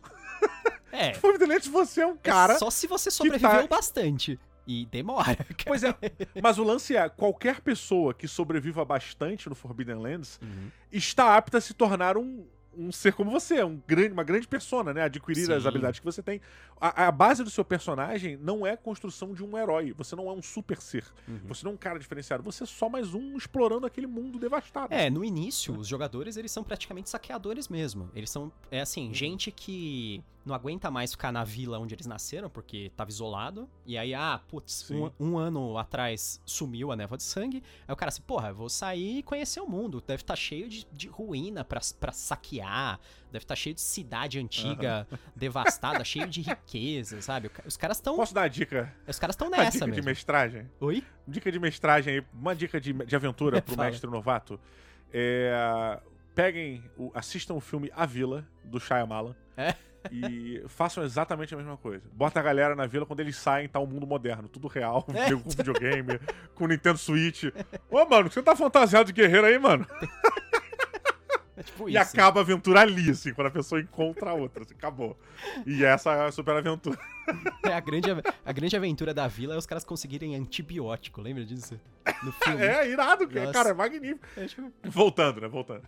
É. No Forbidden Lands você é um cara. É só se você sobreviveu tá- bastante. E demora. cara. Pois é, mas o lance é, qualquer pessoa que sobreviva bastante no Forbidden Lands Uhum. está apta a se tornar um, um ser como você, um grande, uma grande persona, né? Adquirir as Sim. habilidades que você tem. A, a base do seu personagem não é a construção de um herói. Você não é um super ser. Uhum. Você não é um cara diferenciado. Você é só mais um explorando aquele mundo devastado. É, no início, os jogadores, eles são praticamente saqueadores mesmo. Eles são, é assim, gente que não aguenta mais ficar na vila onde eles nasceram, porque tava isolado. E aí, ah, putz, um, um ano atrás sumiu a névoa de sangue. Aí o cara assim, porra, eu vou sair e conhecer o mundo. Deve estar cheio de, de ruína pra, pra saquear. Deve estar cheio de cidade antiga, devastada, cheio de riqueza, sabe? Os caras estão. Posso dar uma dica? Os caras estão Uma nessa dica de mesmo. mestragem? Oi? Dica de mestragem aí, uma dica de, de aventura pro mestre novato. É, peguem, assistam o filme A Vila, do Shyamalan. É. E façam exatamente a mesma coisa. Bota a galera na vila, quando eles saem, tá um mundo moderno. Tudo real, É. com videogame, com Nintendo Switch. Ô, mano, você tá fantasiado de guerreiro aí, mano? É tipo E isso. acaba a aventura ali, assim, quando a pessoa encontra a outra. Assim, acabou. E essa é a super aventura. É, a, grande, a grande aventura da vila é os caras conseguirem antibiótico, lembra disso? No filme. É irado, cara. Nossa. Cara, é magnífico. É, tipo, Voltando, né? Voltando.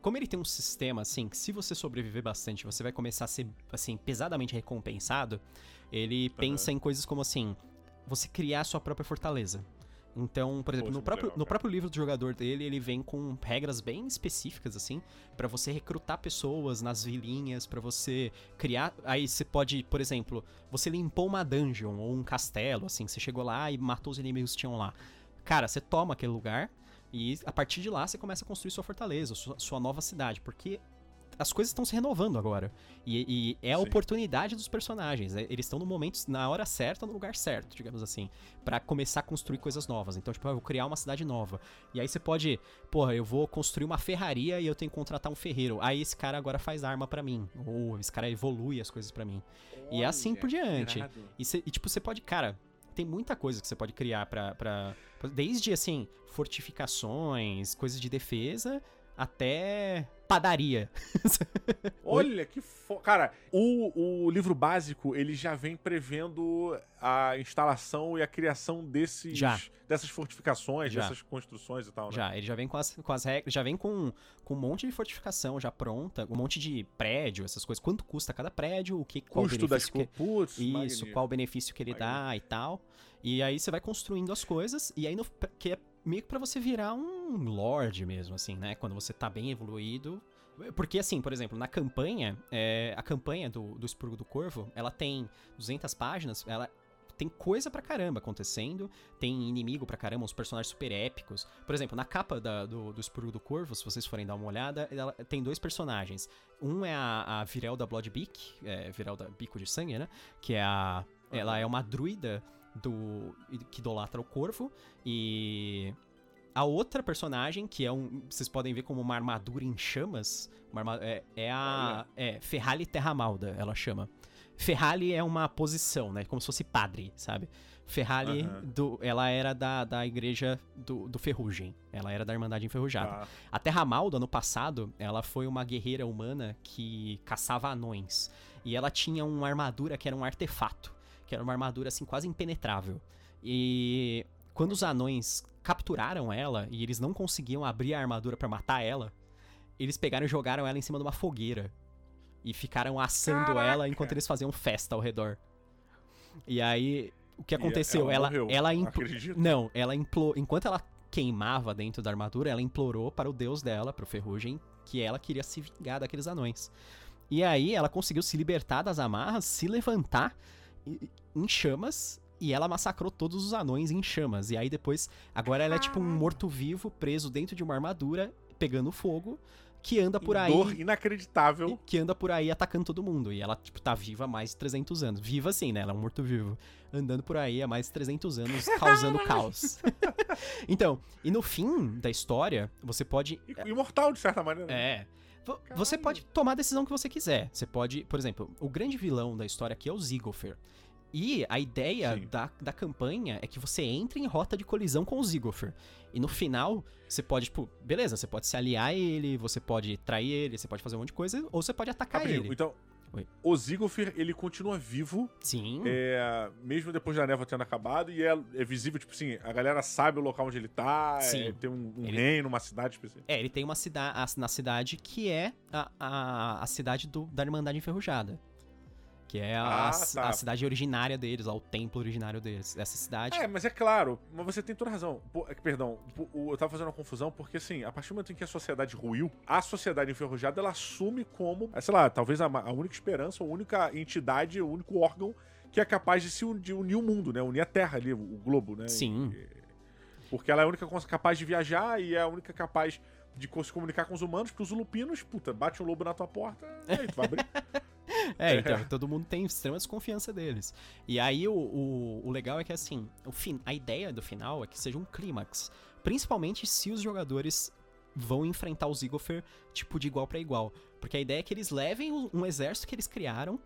Como ele tem um sistema, assim, que se você sobreviver bastante, você vai começar a ser, assim, pesadamente recompensado, ele pensa em coisas como, assim, você criar sua própria fortaleza. Então, por exemplo, é no muito próprio, legal, no próprio livro do jogador dele, ele vem com regras bem específicas, assim, pra você recrutar pessoas nas vilinhas, pra você criar. Aí você pode, por exemplo, você limpou uma dungeon ou um castelo, assim, você chegou lá e matou os inimigos que tinham lá. Cara, você toma aquele lugar e a partir de lá você começa a construir sua fortaleza, sua, sua nova cidade, porque as coisas estão se renovando agora. E, e é a Sim. oportunidade dos personagens. né? Eles estão no momento, na hora certa, no lugar certo, digamos assim, Pra começar a construir coisas novas. Então, tipo, ah, eu vou criar uma cidade nova. E aí você pode, porra, eu vou construir uma ferraria e eu tenho que contratar um ferreiro. Aí esse cara agora faz arma pra mim. Ou esse cara evolui as coisas pra mim. E assim por diante. E, cê- e, tipo, você pode, cara, tem muita coisa que você pode criar pra. Desde, assim, fortificações, coisas de defesa, até padaria. Olha que fo... Cara, o, o livro básico, ele já vem prevendo a instalação e a criação desses, Já. dessas fortificações, Já. dessas construções e tal, né? Já, ele já vem com as, com as regras, já vem com, com um monte de fortificação já pronta, um monte de prédio, essas coisas. Quanto custa cada prédio, o que, qual Custo das que, putz, Isso, magnífico. qual o benefício que ele dá e tal. E aí você vai construindo as coisas, e aí no, que é meio que pra você virar um lord mesmo, assim, né? Quando você tá bem evoluído. Porque, assim, por exemplo, na campanha, é, a campanha do, do Expurgo do Corvo, ela tem 200 páginas, ela tem coisa pra caramba acontecendo, tem inimigo pra caramba, uns personagens super épicos. Por exemplo, na capa da- do, do Expurgo do Corvo, se vocês forem dar uma olhada, ela tem dois personagens. Um é a, a Virelda Bloodbeak, é, Virelda Bico de Sangue, né? Que é a. Ela é uma druida do que idolatra o corvo. E a outra personagem, que é um. Vocês podem ver como uma armadura em chamas. uma arma- é, é a. É, Ferrali Terramalda, ela chama. Ferrali é uma posição, né? Como se fosse padre, sabe? Ferrali, Aham. do, ela era da, da igreja do, do Ferrugem. Ela era da Irmandade Enferrujada. Tá. A Terramalda, no passado, ela foi uma guerreira humana que caçava anões. E ela tinha uma armadura que era um artefato. Que era uma armadura, assim, quase impenetrável. E quando os anões capturaram ela e eles não conseguiam abrir a armadura pra matar ela, eles pegaram e jogaram ela em cima de uma fogueira. E ficaram assando Caraca! ela enquanto eles faziam festa ao redor. E aí, o que E aconteceu? ela Ela, morreu, ela, impl-. Não, ela implorou. Enquanto ela queimava dentro da armadura, ela implorou para o deus dela, pro Ferrugem, que ela queria se vingar daqueles anões. E aí ela conseguiu se libertar das amarras, se levantar e- em chamas. E ela massacrou todos os anões em chamas. E aí depois, agora ela é tipo um morto-vivo preso dentro de uma armadura, pegando fogo, que anda por aí. Dor inacreditável. Que anda por aí atacando todo mundo. E ela, tipo, tá viva há mais de 300 anos. Viva assim, né? Ela é um morto-vivo. Andando por aí há mais de 300 anos, causando caos. então, e no fim da história, você pode. E- Imortal, de certa maneira. É. vo- Você Caralho. pode tomar a decisão que você quiser. Você pode, por exemplo, o grande vilão da história aqui é o Zigglefer. E a ideia Sim. da, da campanha é que você entre em rota de colisão com o Ziggler. E no final, você pode, tipo, beleza, você pode se aliar a ele, você pode trair ele, você pode fazer um monte de coisa, ou você pode atacar ele. Então, Oi. o Ziggler, ele continua vivo, Sim. é, mesmo depois da névoa tendo acabado, e é, é visível, tipo assim, a galera sabe o local onde ele tá, Sim. é, tem um, um Ele- reino, uma cidade específica. É, ele tem uma cidade na cidade que é a, a, a cidade do, da Irmandade Enferrujada. Que é a, Ah, tá. a cidade originária deles, lá, o templo originário deles. Essa cidade. É, mas é claro, mas você tem toda razão. Pô, é perdão, eu tava fazendo uma confusão porque, assim, a partir do momento em que a sociedade ruiu, a sociedade enferrujada, ela assume como, é, sei lá, talvez a, a única esperança, a única entidade, o único órgão que é capaz de se un- de unir o mundo, né? Unir a Terra ali, o, globo, né? Sim. Porque ela é a única capaz de viajar e é a única capaz de se comunicar com os humanos, porque os lupinos, puta, bate um lobo na tua porta, e aí tu vai abrir. É, então, todo mundo tem extrema desconfiança deles. E aí o, o, o legal é que assim, o fim, a ideia do final é que seja um clímax. Principalmente se os jogadores vão enfrentar o Ziggler, tipo, de igual pra igual. Porque a ideia é que eles levem um, exército que eles criaram.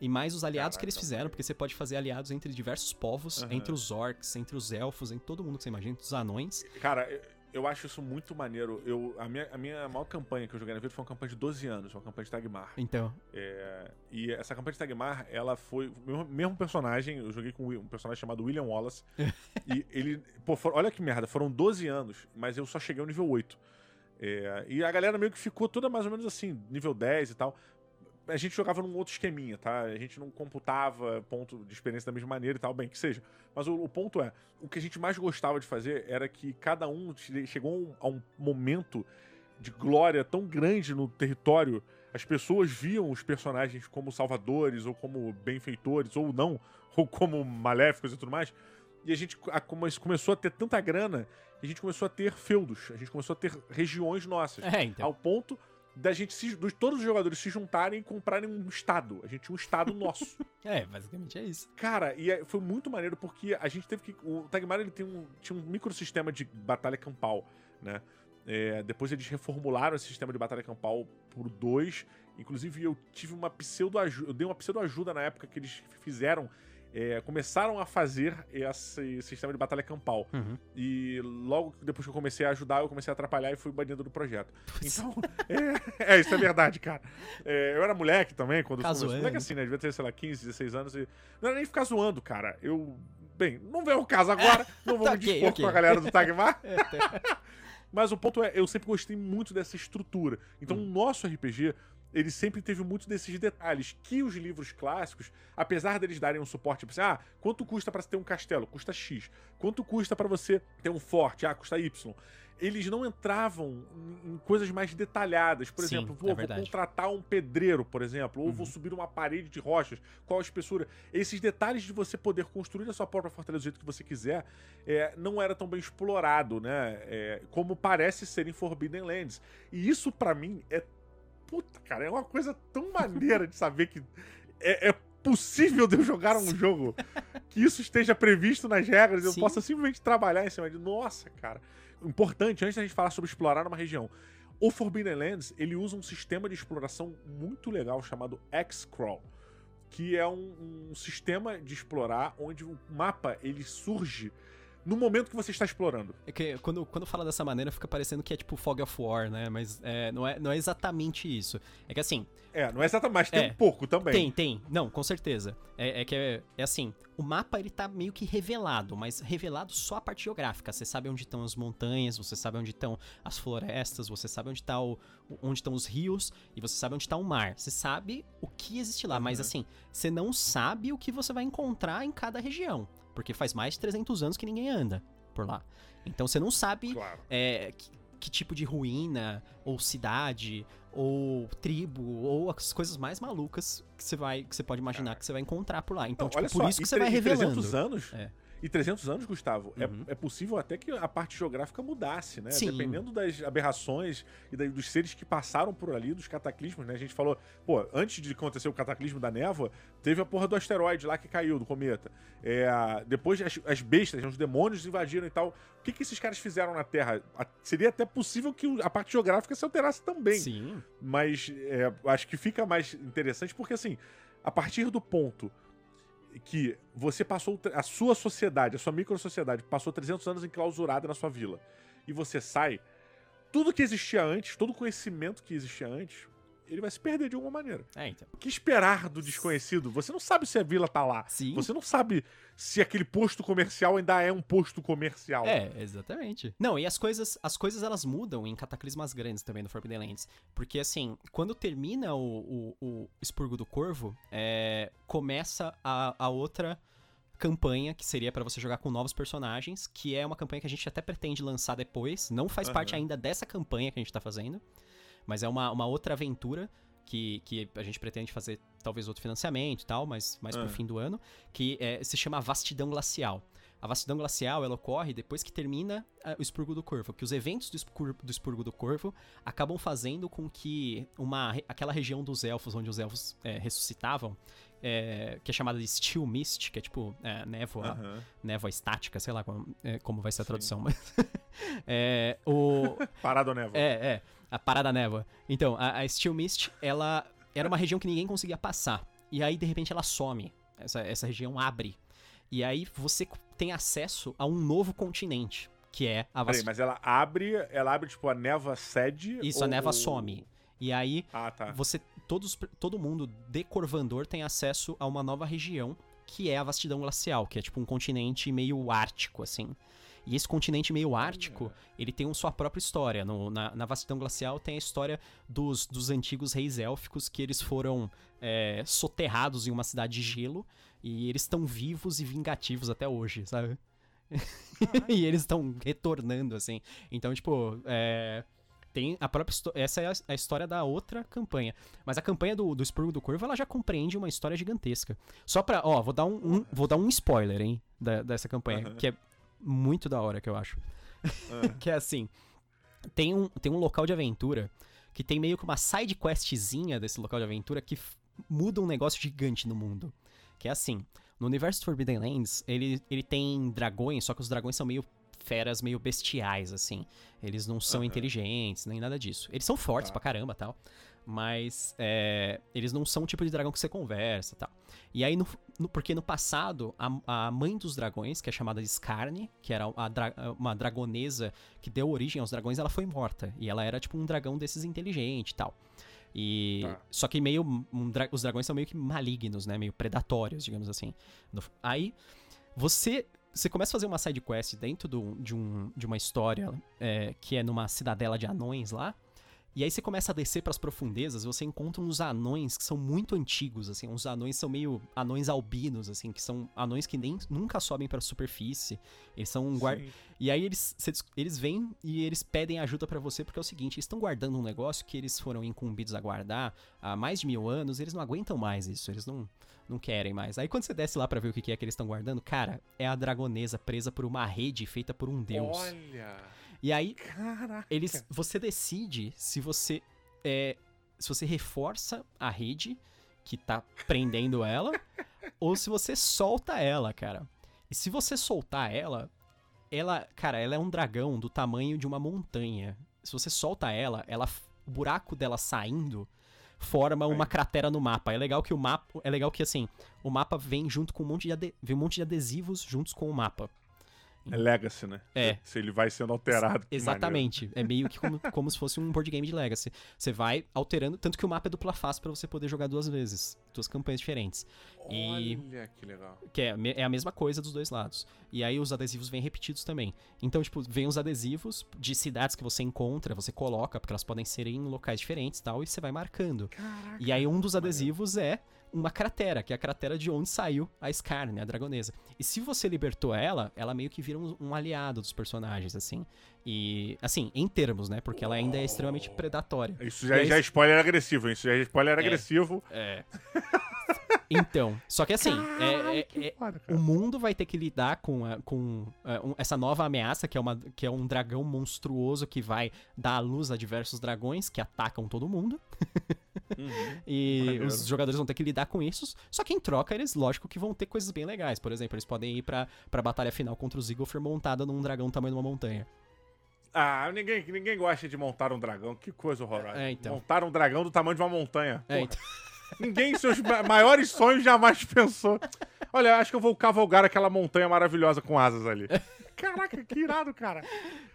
E mais os aliados que eles Caraca. fizeram, porque você pode fazer aliados entre diversos povos, Aham. entre os orcs, entre os elfos, entre todo mundo que você imagina, entre os anões. Cara, eu, acho isso muito maneiro. Eu, a, minha, a minha maior campanha que eu joguei na vida foi uma campanha de 12 anos, uma campanha de Tagmar. Então, É, e essa campanha de Tagmar, ela foi o mesmo, mesmo personagem, eu joguei com um personagem chamado William Wallace. e ele. Pô, for- olha que merda, foram 12 anos, mas eu só cheguei ao nível 8. É, e a galera meio que ficou toda mais ou menos assim, nível 10 e tal. A gente jogava num outro esqueminha, tá? A gente não computava ponto de experiência da mesma maneira e tal, bem que seja. Mas o, o ponto é, o que a gente mais gostava de fazer era que cada um che- chegou a um- momento de glória tão grande no território as pessoas viam os personagens como salvadores, ou como benfeitores, ou não, ou como maléficos e tudo mais. E a gente a- come- começou a ter tanta grana que a gente começou a ter feudos, a gente começou a ter regiões nossas. é, então. Ao ponto da gente, se, dos, todos os jogadores se juntarem e comprarem um estado. A gente tinha um estado nosso. É, basicamente é isso. Cara, e é- foi muito maneiro porque a gente teve que. O Tagmar ele tem um, tinha um microsistema de batalha campal, né? É, depois eles reformularam esse sistema de batalha campal por dois. Inclusive, eu tive uma pseudo. Eu dei uma pseudo ajuda na época que eles fizeram. É, começaram a fazer esse sistema de batalha campal. Uhum. E logo depois que eu comecei a ajudar, eu comecei a atrapalhar e fui banido do projeto. Então, é, é, isso é verdade, cara. É, eu era moleque também, quando Ficar começou. zoando. Moleque assim, né? Devia ter, sei lá, 15, 16 anos. E... Não era nem ficar zoando, cara. Eu. Bem, não veio o caso agora, não vou Tá me ok, dispor ok. com a galera do Tagmar. É, tá- Mas o ponto é, eu sempre gostei muito dessa estrutura. Então, Hum. o nosso RPG, ele sempre teve muito desses detalhes que os livros clássicos, apesar deles darem um suporte, tipo assim, ah, quanto custa você ter um castelo? Custa X. Quanto custa pra você ter um forte? Ah, custa Y. Eles não entravam em- coisas mais detalhadas. Por Sim, exemplo, é vou verdade. contratar um pedreiro, por exemplo, ou Uhum. vou subir uma parede de rochas, qual a espessura. Esses detalhes de você poder construir a sua própria fortaleza do jeito que você quiser, é, não era tão bem explorado, né? É, como parece ser em Forbidden Lands. E isso, pra mim, é. Puta, cara, é uma coisa tão maneira de saber que é, é possível de eu jogar um jogo que isso esteja previsto nas regras, eu Sim. possa simplesmente trabalhar em cima de. Nossa, cara. Importante, antes da gente falar sobre explorar uma região. O Forbidden Lands, ele usa um sistema de exploração muito legal chamado X-Crawl, que é um, um sistema de explorar onde o mapa ele surge no momento que você está explorando. É que quando, quando fala dessa maneira fica parecendo que é tipo Fog of War, né? Mas é, não, é, não é exatamente isso. É que assim, É, não é exatamente, mas tem É. um pouco também. tem, tem. Não, com certeza. É, é que é, é assim, o mapa ele tá meio que revelado, mas revelado só a parte geográfica. Você sabe onde estão as montanhas, você sabe onde estão as florestas, você sabe onde tá o, onde estão os rios e você sabe onde tá o mar. Você sabe o que existe lá, mas Uhum. assim, você não sabe o que você vai encontrar em cada região, porque faz mais de 300 anos que ninguém anda por lá. Então você não sabe Claro. é, que, que tipo de ruína, ou cidade, ou tribo, ou as coisas mais malucas que você vai, que você pode imaginar que você vai encontrar por lá. Então, Não, tipo, por só, isso que você vai revelando. 300 anos. É. E 300 anos, Gustavo, é- Uhum. é, possível até que a parte geográfica mudasse, né? Sim. Dependendo das aberrações e da- dos seres que passaram por ali, dos cataclismos, né? A gente falou, pô, antes de acontecer o cataclismo da névoa, teve a porra do asteroide lá que caiu, do cometa. É, depois as, as bestas, os demônios invadiram e tal. O que, que esses caras fizeram na Terra? A- seria até possível que a parte geográfica se alterasse também. Sim. Mas é, acho que fica mais interessante porque, assim, a partir do ponto que você passou. A sua sociedade, a sua micro-sociedade, passou 300 anos enclausurada na sua vila. E você sai. Tudo que existia antes, todo o conhecimento que existia antes, ele vai se perder de alguma maneira. É, então. O que esperar do desconhecido? Você não sabe se a vila tá lá. Sim. Você não sabe se aquele posto comercial ainda é um posto comercial. É, exatamente. Não, e as coisas, as coisas elas mudam em cataclismas grandes também no Forbidden Lands. Porque, assim, quando termina o, o, o Expurgo do Corvo, é, começa a, a outra campanha que seria pra você jogar com novos personagens, que é uma campanha que a gente até pretende lançar depois. Não faz Aham. parte ainda dessa campanha que a gente tá fazendo, mas é uma, uma outra aventura que, que a gente pretende fazer talvez outro financiamento e tal, mas mais pro Ah. fim do ano, que é, se chama Vastidão Glacial. A vastidão glacial ela ocorre depois que termina ah, o expurgo do corvo, que os eventos do expurgo, do expurgo do corvo acabam fazendo com que uma, aquela região dos elfos, onde os elfos é, ressuscitavam, é, que é chamada de Steel Mist, que é tipo é, névoa, névoa estática, sei lá como, é, como vai ser a Sim. tradução, mas é, o, Parado névoa. é, é. A parada névoa. Então, a, a Steel Mist, ela era uma região que ninguém conseguia passar. E aí, de repente, ela some. Essa, essa região abre. E aí você tem acesso a um novo continente, que é a Peraí, vast... mas ela abre, ela abre, tipo, a névoa cede. Isso, a ou- névoa some. E aí, Ah, tá. você. Todos, todo mundo de Corvandor tem acesso a uma nova região, que é a vastidão glacial, que é tipo um continente meio ártico, assim. E esse continente meio ártico, ele tem sua própria história. No- na, na vastidão glacial tem a história dos, dos antigos reis élficos, que eles foram é, soterrados em uma cidade de gelo, e eles estão vivos e vingativos até hoje, sabe? e eles estão retornando, assim. Então, tipo, é, tem a própria essa é a, a história da outra campanha. Mas a campanha do, do Expurgo do Corvo, ela já compreende uma história gigantesca. Só pra, ó, vou dar um, um- vou dar um spoiler, hein, da- dessa campanha, Aham. que é muito da hora, que eu acho. Ah. que é assim, tem um, tem um local de aventura que tem meio que uma side questzinha desse local de aventura que muda um negócio gigante no mundo. Que é assim, no universo de Forbidden Lands, ele, ele tem dragões, só que os dragões são meio feras, meio bestiais, assim. Eles não são Aham. inteligentes, nem nada disso. Eles são fortes Tá. pra caramba, tal. Mas é, eles não são o tipo de dragão que você conversa, tal. E aí, no, no- porque no passado, a, a mãe dos dragões, que é chamada de Skarne, que era a uma dragonesa que deu origem aos dragões, ela foi morta. E ela era tipo um dragão desses inteligente e tal. E. Tá. Só que meio. um dra- os dragões são meio que malignos, né? Meio predatórios, digamos assim. No- aí, você. Você começa a fazer uma side quest dentro do- de, um, de uma história é, que é numa cidadela de anões lá. E aí você começa a descer pras profundezas, você encontra uns anões que são muito antigos, assim, uns anões são meio anões albinos, assim, que são anões que nem nunca sobem pra superfície. Eles são um guarda e aí eles, eles vêm e eles pedem ajuda pra você, porque é o seguinte, eles estão guardando um negócio que eles foram incumbidos a guardar há mais de mil anos, eles não aguentam mais isso, eles não, não querem mais. Aí quando você desce lá pra ver o que que é que eles estão guardando, cara, é a dragonesa presa por uma rede feita por um deus. Olha. E aí Caraca. eles, você decide se você é, se você reforça a rede que tá prendendo ela ou se você solta ela, cara. E se você soltar ela, ela, cara, ela é um dragão do tamanho de uma montanha. Se você solta ela, ela o buraco dela saindo forma uma cratera no mapa. É legal que o mapa, é legal que assim, o mapa vem junto com um monte de vem um monte de adesivos juntos com o mapa. É Legacy, né? É. Se ele vai sendo alterado. Exatamente. É meio que como, como se fosse um board game de Legacy. Você vai alterando, tanto que o mapa é dupla face pra você poder jogar duas vezes, duas campanhas diferentes. maneiro. E- Olha que legal. Que é, é a mesma coisa dos dois lados. E aí os adesivos vêm repetidos também. Então, tipo, vem os adesivos de cidades que você encontra, você coloca, porque elas podem ser em locais diferentes e tal, e você vai marcando. Caraca. E aí um dos adesivos é uma cratera, que é a cratera de onde saiu a Scar, né, a dragonesa. E se você libertou ela, ela meio que vira um, um aliado dos personagens, assim. E, assim, em termos, né, porque ela ainda é extremamente predatória. Isso já, aí- já é spoiler agressivo, isso já é spoiler É. agressivo. É. Então, só que assim, é- é- que é, foda, o mundo vai ter que lidar com, a- com é, um- essa nova ameaça, que é, uma, que é um dragão monstruoso que vai dar à luz a diversos dragões que atacam todo mundo. Uhum. E Maneiro. os jogadores vão ter que lidar com isso. Só que em troca, eles, lógico, que vão ter coisas bem legais. Por exemplo, eles podem ir pra, pra batalha final contra o Zigglfer montada num dragão tamanho de uma montanha. Ah, ninguém, ninguém gosta de montar um dragão. Que coisa horrorosa. É, então. Montar um dragão do tamanho de uma montanha. É, Porra, Ninguém em seus ma- maiores sonhos jamais pensou. Olha, acho que eu vou cavalgar aquela montanha maravilhosa com asas ali. Caraca, que irado, cara.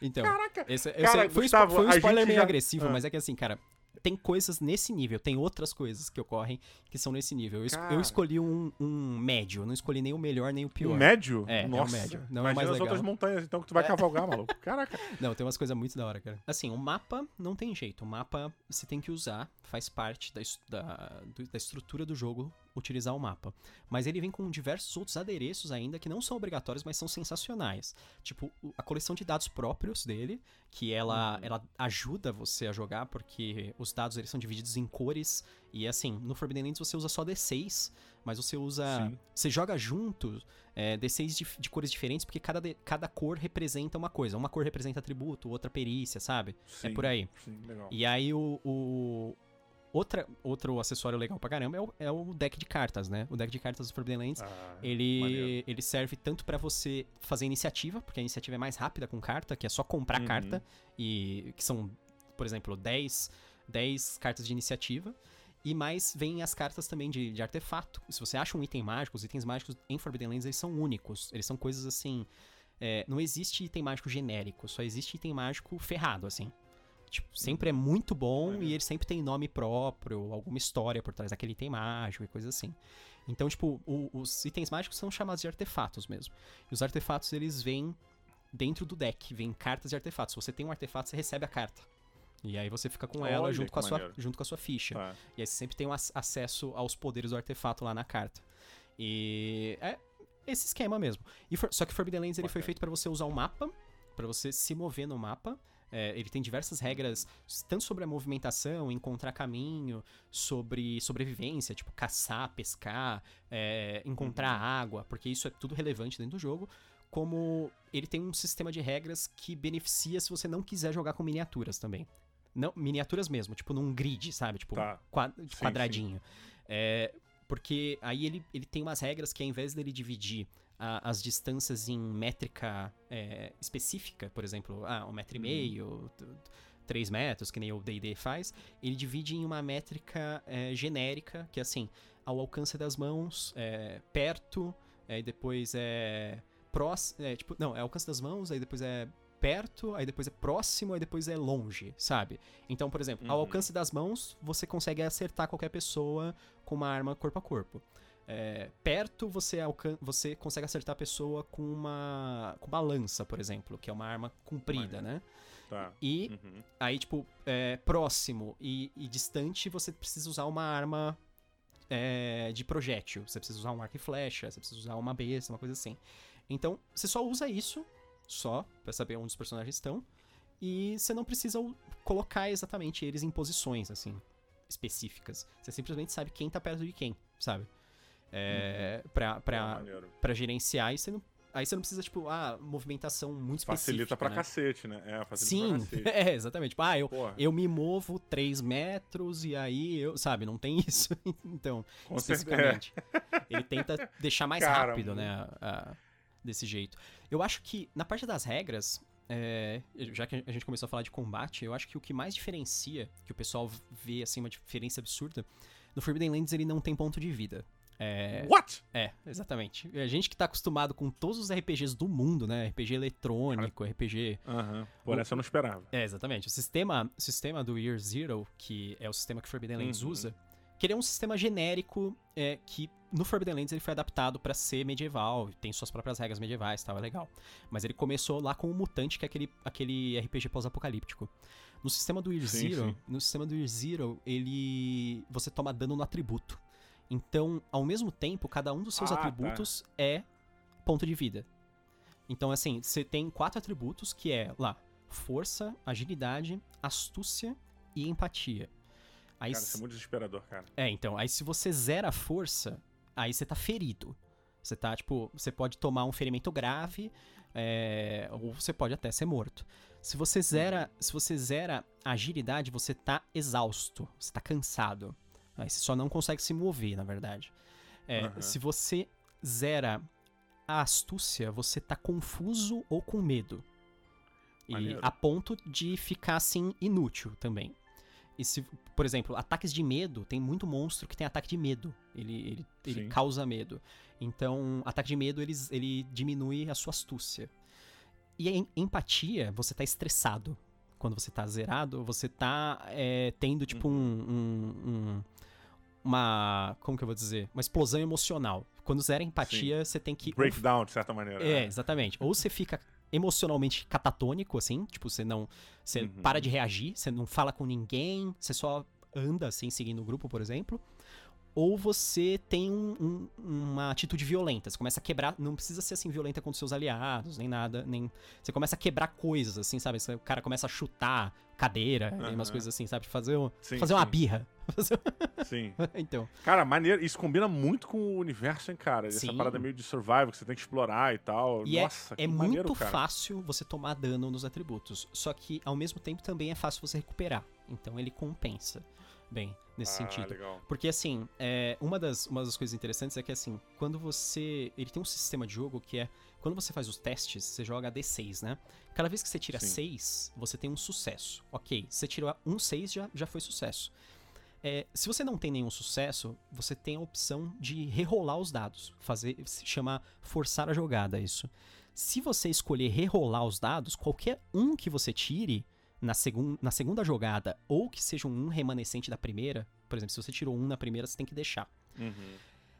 Então, Caraca. esse, eu Cara, sei, foi, um Gustavo, foi um spoiler meio já- agressivo, Ah. mas é que assim, cara, tem coisas nesse nível, tem outras coisas que ocorrem que são nesse nível. Eu, es- eu escolhi um, um médio, não escolhi nem o melhor nem o pior. Um médio? É, é um Nossa. médio. Não é o Imagina mais as legal. outras montanhas, então, que tu vai cavalgar, maluco. Caraca. Não, tem umas coisas muito da hora, cara. Assim, o mapa não tem jeito. O mapa você tem que usar, faz parte da, da, da estrutura do jogo utilizar o mapa. Mas ele vem com diversos outros adereços ainda que não são obrigatórios, mas são sensacionais. Tipo, a coleção de dados próprios dele, que ela, ela ajuda você a jogar, porque os dados eles são divididos em cores. E assim, no Forbidden Lands você usa só D6, mas você usa. Sim. Você joga junto é, D6 de, de cores diferentes, porque cada, de- cada cor representa uma coisa. Uma cor representa atributo, outra perícia, sabe? É Sim, por aí. Sim, legal. E aí o. o- outra, outro acessório legal pra caramba é o, é o deck de cartas, né? O deck de cartas do Forbidden Lands. Ah, Ele, maneiro. ele serve tanto pra você fazer iniciativa, porque a iniciativa é mais rápida com carta, que é só comprar Uhum. carta, e que são, por exemplo, 10, 10 cartas de iniciativa. E mais vem as cartas também de, de artefato. Se você acha um item mágico, os itens mágicos em Forbidden Lands eles são únicos. Eles são coisas assim. é, não existe item mágico genérico, só existe item mágico ferrado, assim. Tipo, sempre é muito bom Maneiro. e ele sempre tem nome próprio, alguma história por trás daquele item mágico e coisa assim. Então, tipo, o- os itens mágicos são chamados de artefatos mesmo. E os artefatos, eles vêm dentro do deck, vêm cartas de artefatos. Se você tem um artefato, você recebe a carta. E aí você fica com ela Olha, junto com, a sua, junto com a sua ficha. Tá. E aí você sempre tem um ac- acesso aos poderes do artefato lá na carta. E é esse esquema mesmo. E for- só que Forbidden Lands ele foi feito para você usar um mapa, para você se mover no mapa. É, ele tem diversas regras, tanto sobre a movimentação, encontrar caminho, sobre sobrevivência, tipo caçar, pescar, é, encontrar Uhum. água, porque isso é tudo relevante dentro do jogo. Como ele tem um sistema de regras que beneficia se você não quiser jogar com miniaturas também. Não, miniaturas mesmo, tipo num grid, sabe? Tipo, Tá. qua- sim. quadradinho. É, porque aí ele, ele tem umas regras que ao invés dele dividir a- as distâncias em métrica é, específica, por exemplo, ah, um metro e Uhum. meio, três metros, que nem o D&D faz, ele divide em uma métrica é, genérica, que é assim, ao alcance das mãos, é, perto, aí depois é próximo, é, tipo, não, é alcance das mãos, aí depois é perto, aí depois é próximo, aí depois é longe, sabe? Então, por exemplo, ao Uhum. alcance das mãos, você consegue acertar qualquer pessoa com uma arma corpo a corpo. É, perto, você, você consegue acertar a pessoa com uma, com uma lança, por exemplo, que é uma arma comprida, né? Tá. E Uhum. aí, tipo, é, próximo e, e distante, você precisa usar uma arma é, de projétil. Você precisa usar um arco e flecha, você precisa usar uma besta, uma coisa assim. Então, você só usa isso, só, pra saber onde os personagens estão. E você não precisa colocar exatamente eles em posições, assim, específicas. Você simplesmente sabe quem tá perto de quem, sabe? É, pra, pra, maneiro. pra gerenciar, e você não. Aí você não precisa, tipo, ah, movimentação muito específica. Facilita pra né? cacete, né? É, facilita Sim, pra cacete. é, exatamente. Tipo, ah, eu, Porra, eu me movo 3 metros e aí eu, sabe, não tem isso. Então, com certeza. especificamente. Ele tenta deixar mais Cara, rápido, né? a- a- desse jeito. Eu acho que, na parte das regras, é, já que a gente começou a falar de combate, eu acho que o que mais diferencia, que o pessoal vê assim, uma diferença absurda, no Forbidden Lands ele não tem ponto de vida. É, What? é, exatamente. A gente que tá acostumado com todos os RPGs do mundo, né? RPG eletrônico, RPG Aham. Por essa eu não esperava. é, exatamente. O sistema, o sistema do Year Zero, que é o sistema que Forbidden Lands Uhum. usa, que ele é um sistema genérico é, que no Forbidden Lands ele foi adaptado pra ser medieval, tem suas próprias regras medievais, tal, é legal. Mas ele começou lá com o Mutante, que é aquele, aquele RPG pós-apocalíptico. No sistema do Year Sim, Zero, sim. no sistema do Year Zero, ele você toma dano no atributo. Então, ao mesmo tempo, cada um dos seus Ah, tá. atributos é ponto de vida. Então, assim, você tem quatro atributos que é lá: força, agilidade, astúcia e empatia. Aí, Cara, isso é muito desesperador, cara. é, então, aí se você zera a força, aí você tá ferido. Você tá, tipo, você pode tomar um ferimento grave, é, ou você pode até ser morto. Se você zera, se você zera a agilidade, você tá exausto, você tá cansado. Aí você só não consegue se mover, na verdade. É, Aham. Se você zera a astúcia, você tá confuso ou com medo. E Maneiro. a ponto de ficar assim inútil também. E se, por exemplo, ataques de medo, tem muito monstro que tem ataque de medo. Ele, ele, ele causa medo. Então, ataque de medo, ele, ele diminui a sua astúcia. E em empatia, você tá estressado. Quando você tá zerado, você tá é, tendo, tipo, um, um- um- Uma. Como que eu vou dizer? Uma explosão emocional. Quando zera a empatia, você tem que. Breakdown, de certa maneira. é, né? exatamente. Ou você fica emocionalmente catatônico, assim, tipo, você não. Você Uhum. para de reagir, você não fala com ninguém, você só anda assim, seguindo o grupo, por exemplo. Ou você tem um- um- uma atitude violenta. Você começa a quebrar. Não precisa ser assim violenta com seus aliados, nem nada. nem Você começa a quebrar coisas, assim, sabe? O cara começa a chutar cadeira, e umas Aham. coisas assim, sabe? Fazer, um- Sim, fazer uma sim. birra. Fazer- Sim. então. Cara, maneiro. Isso combina muito com o universo, hein, cara? Essa Sim. parada meio de survival que você tem que explorar e tal. E é- Nossa, É que maneiro, muito cara. fácil você tomar dano nos atributos. Só que, ao mesmo tempo, também é fácil você recuperar. Então ele compensa bem nesse Ah, sentido. legal. Porque, assim, é, uma, das, uma das coisas interessantes é que, assim, quando você. Ele tem um sistema de jogo que é. Quando você faz os testes, você joga D6, né? Cada vez que você tira Sim. 6, você tem um sucesso. Ok, se você tirou um 6, já, já foi sucesso. É, se você não tem nenhum sucesso, você tem a opção de rerolar os dados. Fazer. Se chama forçar a jogada isso. Se você escolher rerolar os dados, qualquer um que você tire na, segun, na segunda jogada, ou que seja um remanescente da primeira, por exemplo, se você tirou um na primeira, você tem que deixar. Uhum.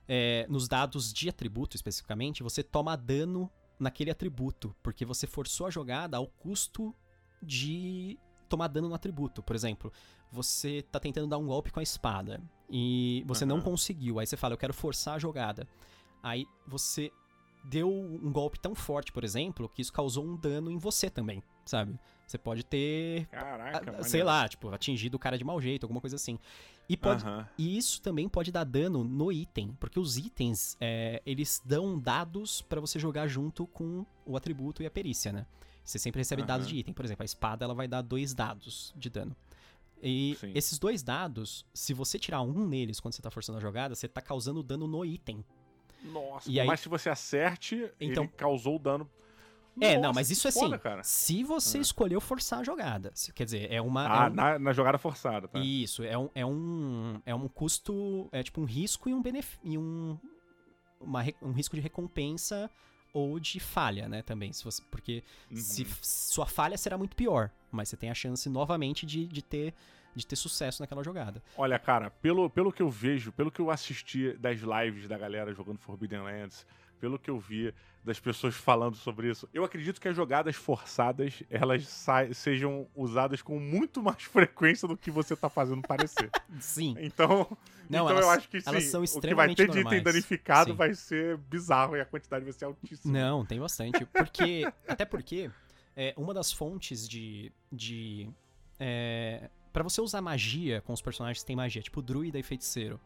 É, nos dados de atributo especificamente, você toma dano naquele atributo, porque você forçou a jogada ao custo de tomar dano no atributo. Por exemplo, você tá tentando dar um golpe com a espada e você não Aham. conseguiu. Aí você fala, eu quero forçar a jogada. Aí você deu um golpe tão forte, por exemplo, que isso causou um dano em você também, sabe? Você pode ter, Caraca, maneiro. sei lá, tipo, atingido o cara de mau jeito, alguma coisa assim. E pode, Aham. e isso também pode dar dano no item, porque os itens, é, eles dão dados pra você jogar junto com o atributo e a perícia, né? Você sempre recebe dados Aham. de item. Por exemplo, a espada ela vai dar dois dados de dano. E Sim. esses dois dados, se você tirar um neles quando você tá forçando a jogada, você tá causando dano no item. Nossa, E aí- mais que você acerte, Então- ele causou dano. É, Nossa, não, mas isso é assim. foda. Se você Ah. escolheu forçar a jogada. Quer dizer, é uma. é Ah, um- na, na jogada forçada, tá? Isso, é um, é um, é um custo, é tipo um risco e um benefício, e um, uma um risco de recompensa ou de falha, né, também, se você, porque Uhum. se sua falha será muito pior, mas você tem a chance novamente de, de ter de ter sucesso naquela jogada. Olha, cara, pelo, pelo que eu vejo, pelo que eu assisti das lives da galera jogando Forbidden Lands, pelo que eu vi das pessoas falando sobre isso, eu acredito que as jogadas forçadas, elas sejam usadas com muito mais frequência do que você tá fazendo parecer. Sim. Então, Não, então elas- eu acho que sim, elas são o que vai ter de item danificado Sim. vai ser bizarro e a quantidade vai ser altíssima. Não, tem bastante. Porque. até porque é, uma das fontes de. de é, para você usar magia com os personagens que têm magia, tipo druida e feiticeiro.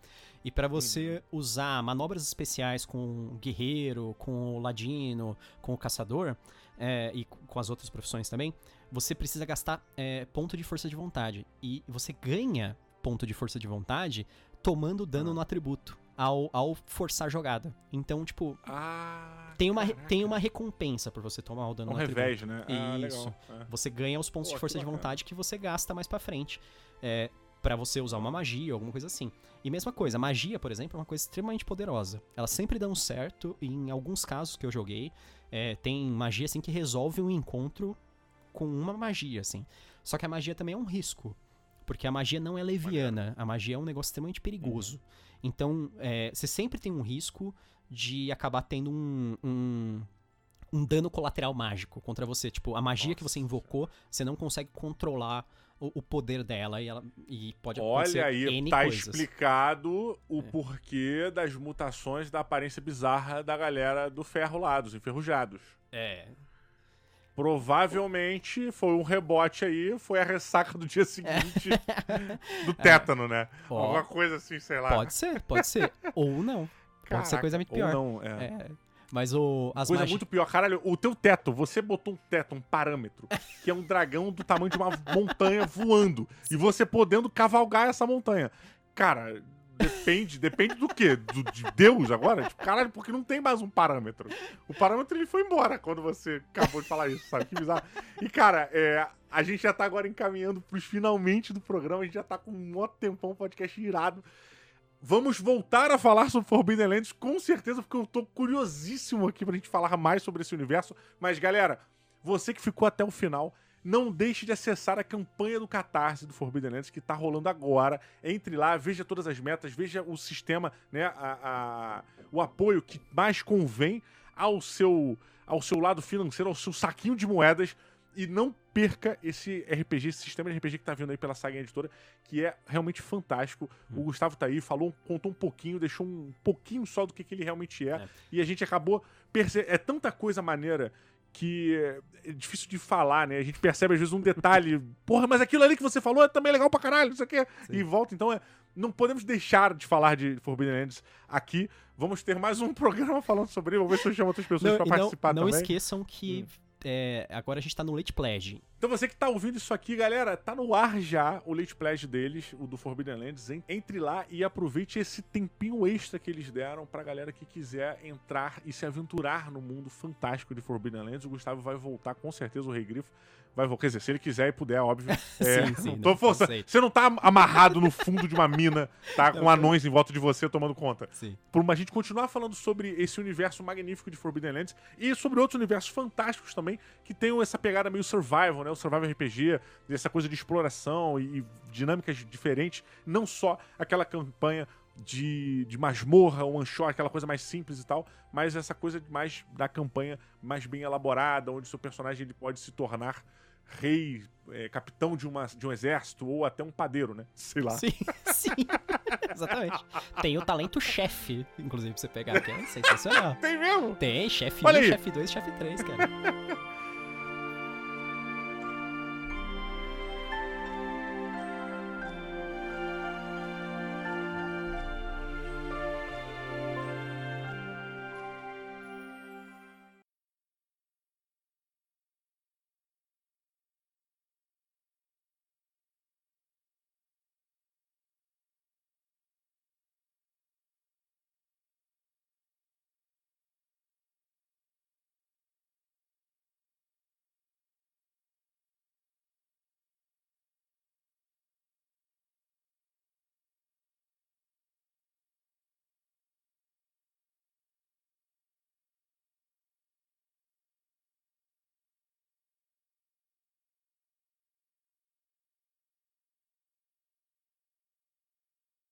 E pra você usar manobras especiais com o guerreiro, com o ladino, com o caçador, é, e com as outras profissões também, você precisa gastar é, ponto de força de vontade. E você ganha ponto de força de vontade tomando dano Ah. no atributo. Ao, ao forçar a jogada. Então, tipo, Ah, tem uma, caraca. tem uma recompensa por você tomar o dano um revés, né? Ah, Isso. legal. É. Você ganha os pontos Pô, de força de vontade que você gasta mais pra frente. É, para você usar uma magia, alguma coisa assim. E mesma coisa, magia, por exemplo, é uma coisa extremamente poderosa. Elas sempre dão certo, e em alguns casos que eu joguei, é, tem magia assim que resolve um encontro com uma magia, assim. Só que a magia também é um risco. Porque a magia não é leviana, a magia é um negócio extremamente perigoso. Então, é, você sempre tem um risco de acabar tendo um, um, um dano colateral mágico contra você. Tipo, a magia que você Nossa invocou, você não consegue controlar o, o poder dela e, ela, e pode acontecer Olha aí, N tá coisas. explicado o É. porquê das mutações da aparência bizarra da galera do ferro lá, dos enferrujados. É, Provavelmente foi um rebote aí, foi a ressaca do dia seguinte do tétano, né? Alguma coisa assim, sei lá. pode ser, pode ser. Ou não. Pode ser Caraca, coisa muito ou pior. não, é. É, mas o, as Coisa magi- muito pior. Caralho, o teu teto, você botou um teto, um parâmetro, que é um dragão do tamanho de uma montanha voando. E você podendo cavalgar essa montanha. Cara, Depende, depende do quê? Do, de Deus agora? Tipo, caralho, porque não tem mais um parâmetro. O parâmetro ele foi embora quando você acabou de falar isso, sabe? Que bizarro. E, cara, é, a gente já tá agora encaminhando pros finalmente do programa, a gente já tá com um maior tempão, podcast irado. Vamos voltar a falar sobre Forbidden Lands, com certeza, porque eu tô curiosíssimo aqui pra gente falar mais sobre esse universo. Mas, galera, você que ficou até o final, não deixe de acessar a campanha do Catarse do Forbidden Lands que tá rolando agora. Entre lá, veja todas as metas, veja o sistema, né, a, a, o apoio que mais convém ao seu, ao seu lado financeiro, ao seu saquinho de moedas. E não perca esse RPG, esse sistema de RPG que tá vindo aí pela Saga Editora, que é realmente fantástico. O Gustavo tá aí, falou, contou um pouquinho, deixou um pouquinho só do que, que ele realmente é. É. E a gente acabou percebendo. É tanta coisa maneira que é difícil de falar, né? A gente percebe às vezes um detalhe. Porra, mas aquilo ali que você falou é também legal pra caralho, isso aqui. E volta. Então é. Não podemos deixar de falar de Forbidden Lands aqui. Vamos ter mais um programa falando sobre ele. Vamos ver se eu chamo outras pessoas Não, pra e não, participar não também. esqueçam que é, agora a gente tá no Late Pledge. Então você que tá ouvindo isso aqui, galera, tá no ar já o Late Pledge deles, o do Forbidden Lands. En- Entre lá e aproveite esse tempinho extra que eles deram pra galera que quiser entrar e se aventurar no mundo fantástico de Forbidden Lands. O Gustavo vai voltar, com certeza, o Rei Grifo. Vai quer dizer, se ele quiser e puder, óbvio. É, Sim, sim, não tô não, forçando. Você não tá amarrado no fundo de uma mina, tá? Com Não, anões em volta de você tomando conta Sim. por uma gente continuar falando sobre esse universo magnífico de Forbidden Lands e sobre outros universos fantásticos também que tenham essa pegada meio survival, né? O survival RPG, essa coisa de exploração e, e dinâmicas diferentes, não só aquela campanha de, de masmorra, one shot, aquela coisa mais simples e tal, mas essa coisa mais da campanha mais bem elaborada, onde seu personagem ele pode se tornar rei, é, capitão de, uma, de um exército ou até um padeiro, né? Sei lá. Sim, sim. Exatamente. Tem o talento chefe, inclusive, pra você pegar, que é sensacional. Tem mesmo? Tem, chefe Olha 1, aí. chefe 2 chefe 3, cara.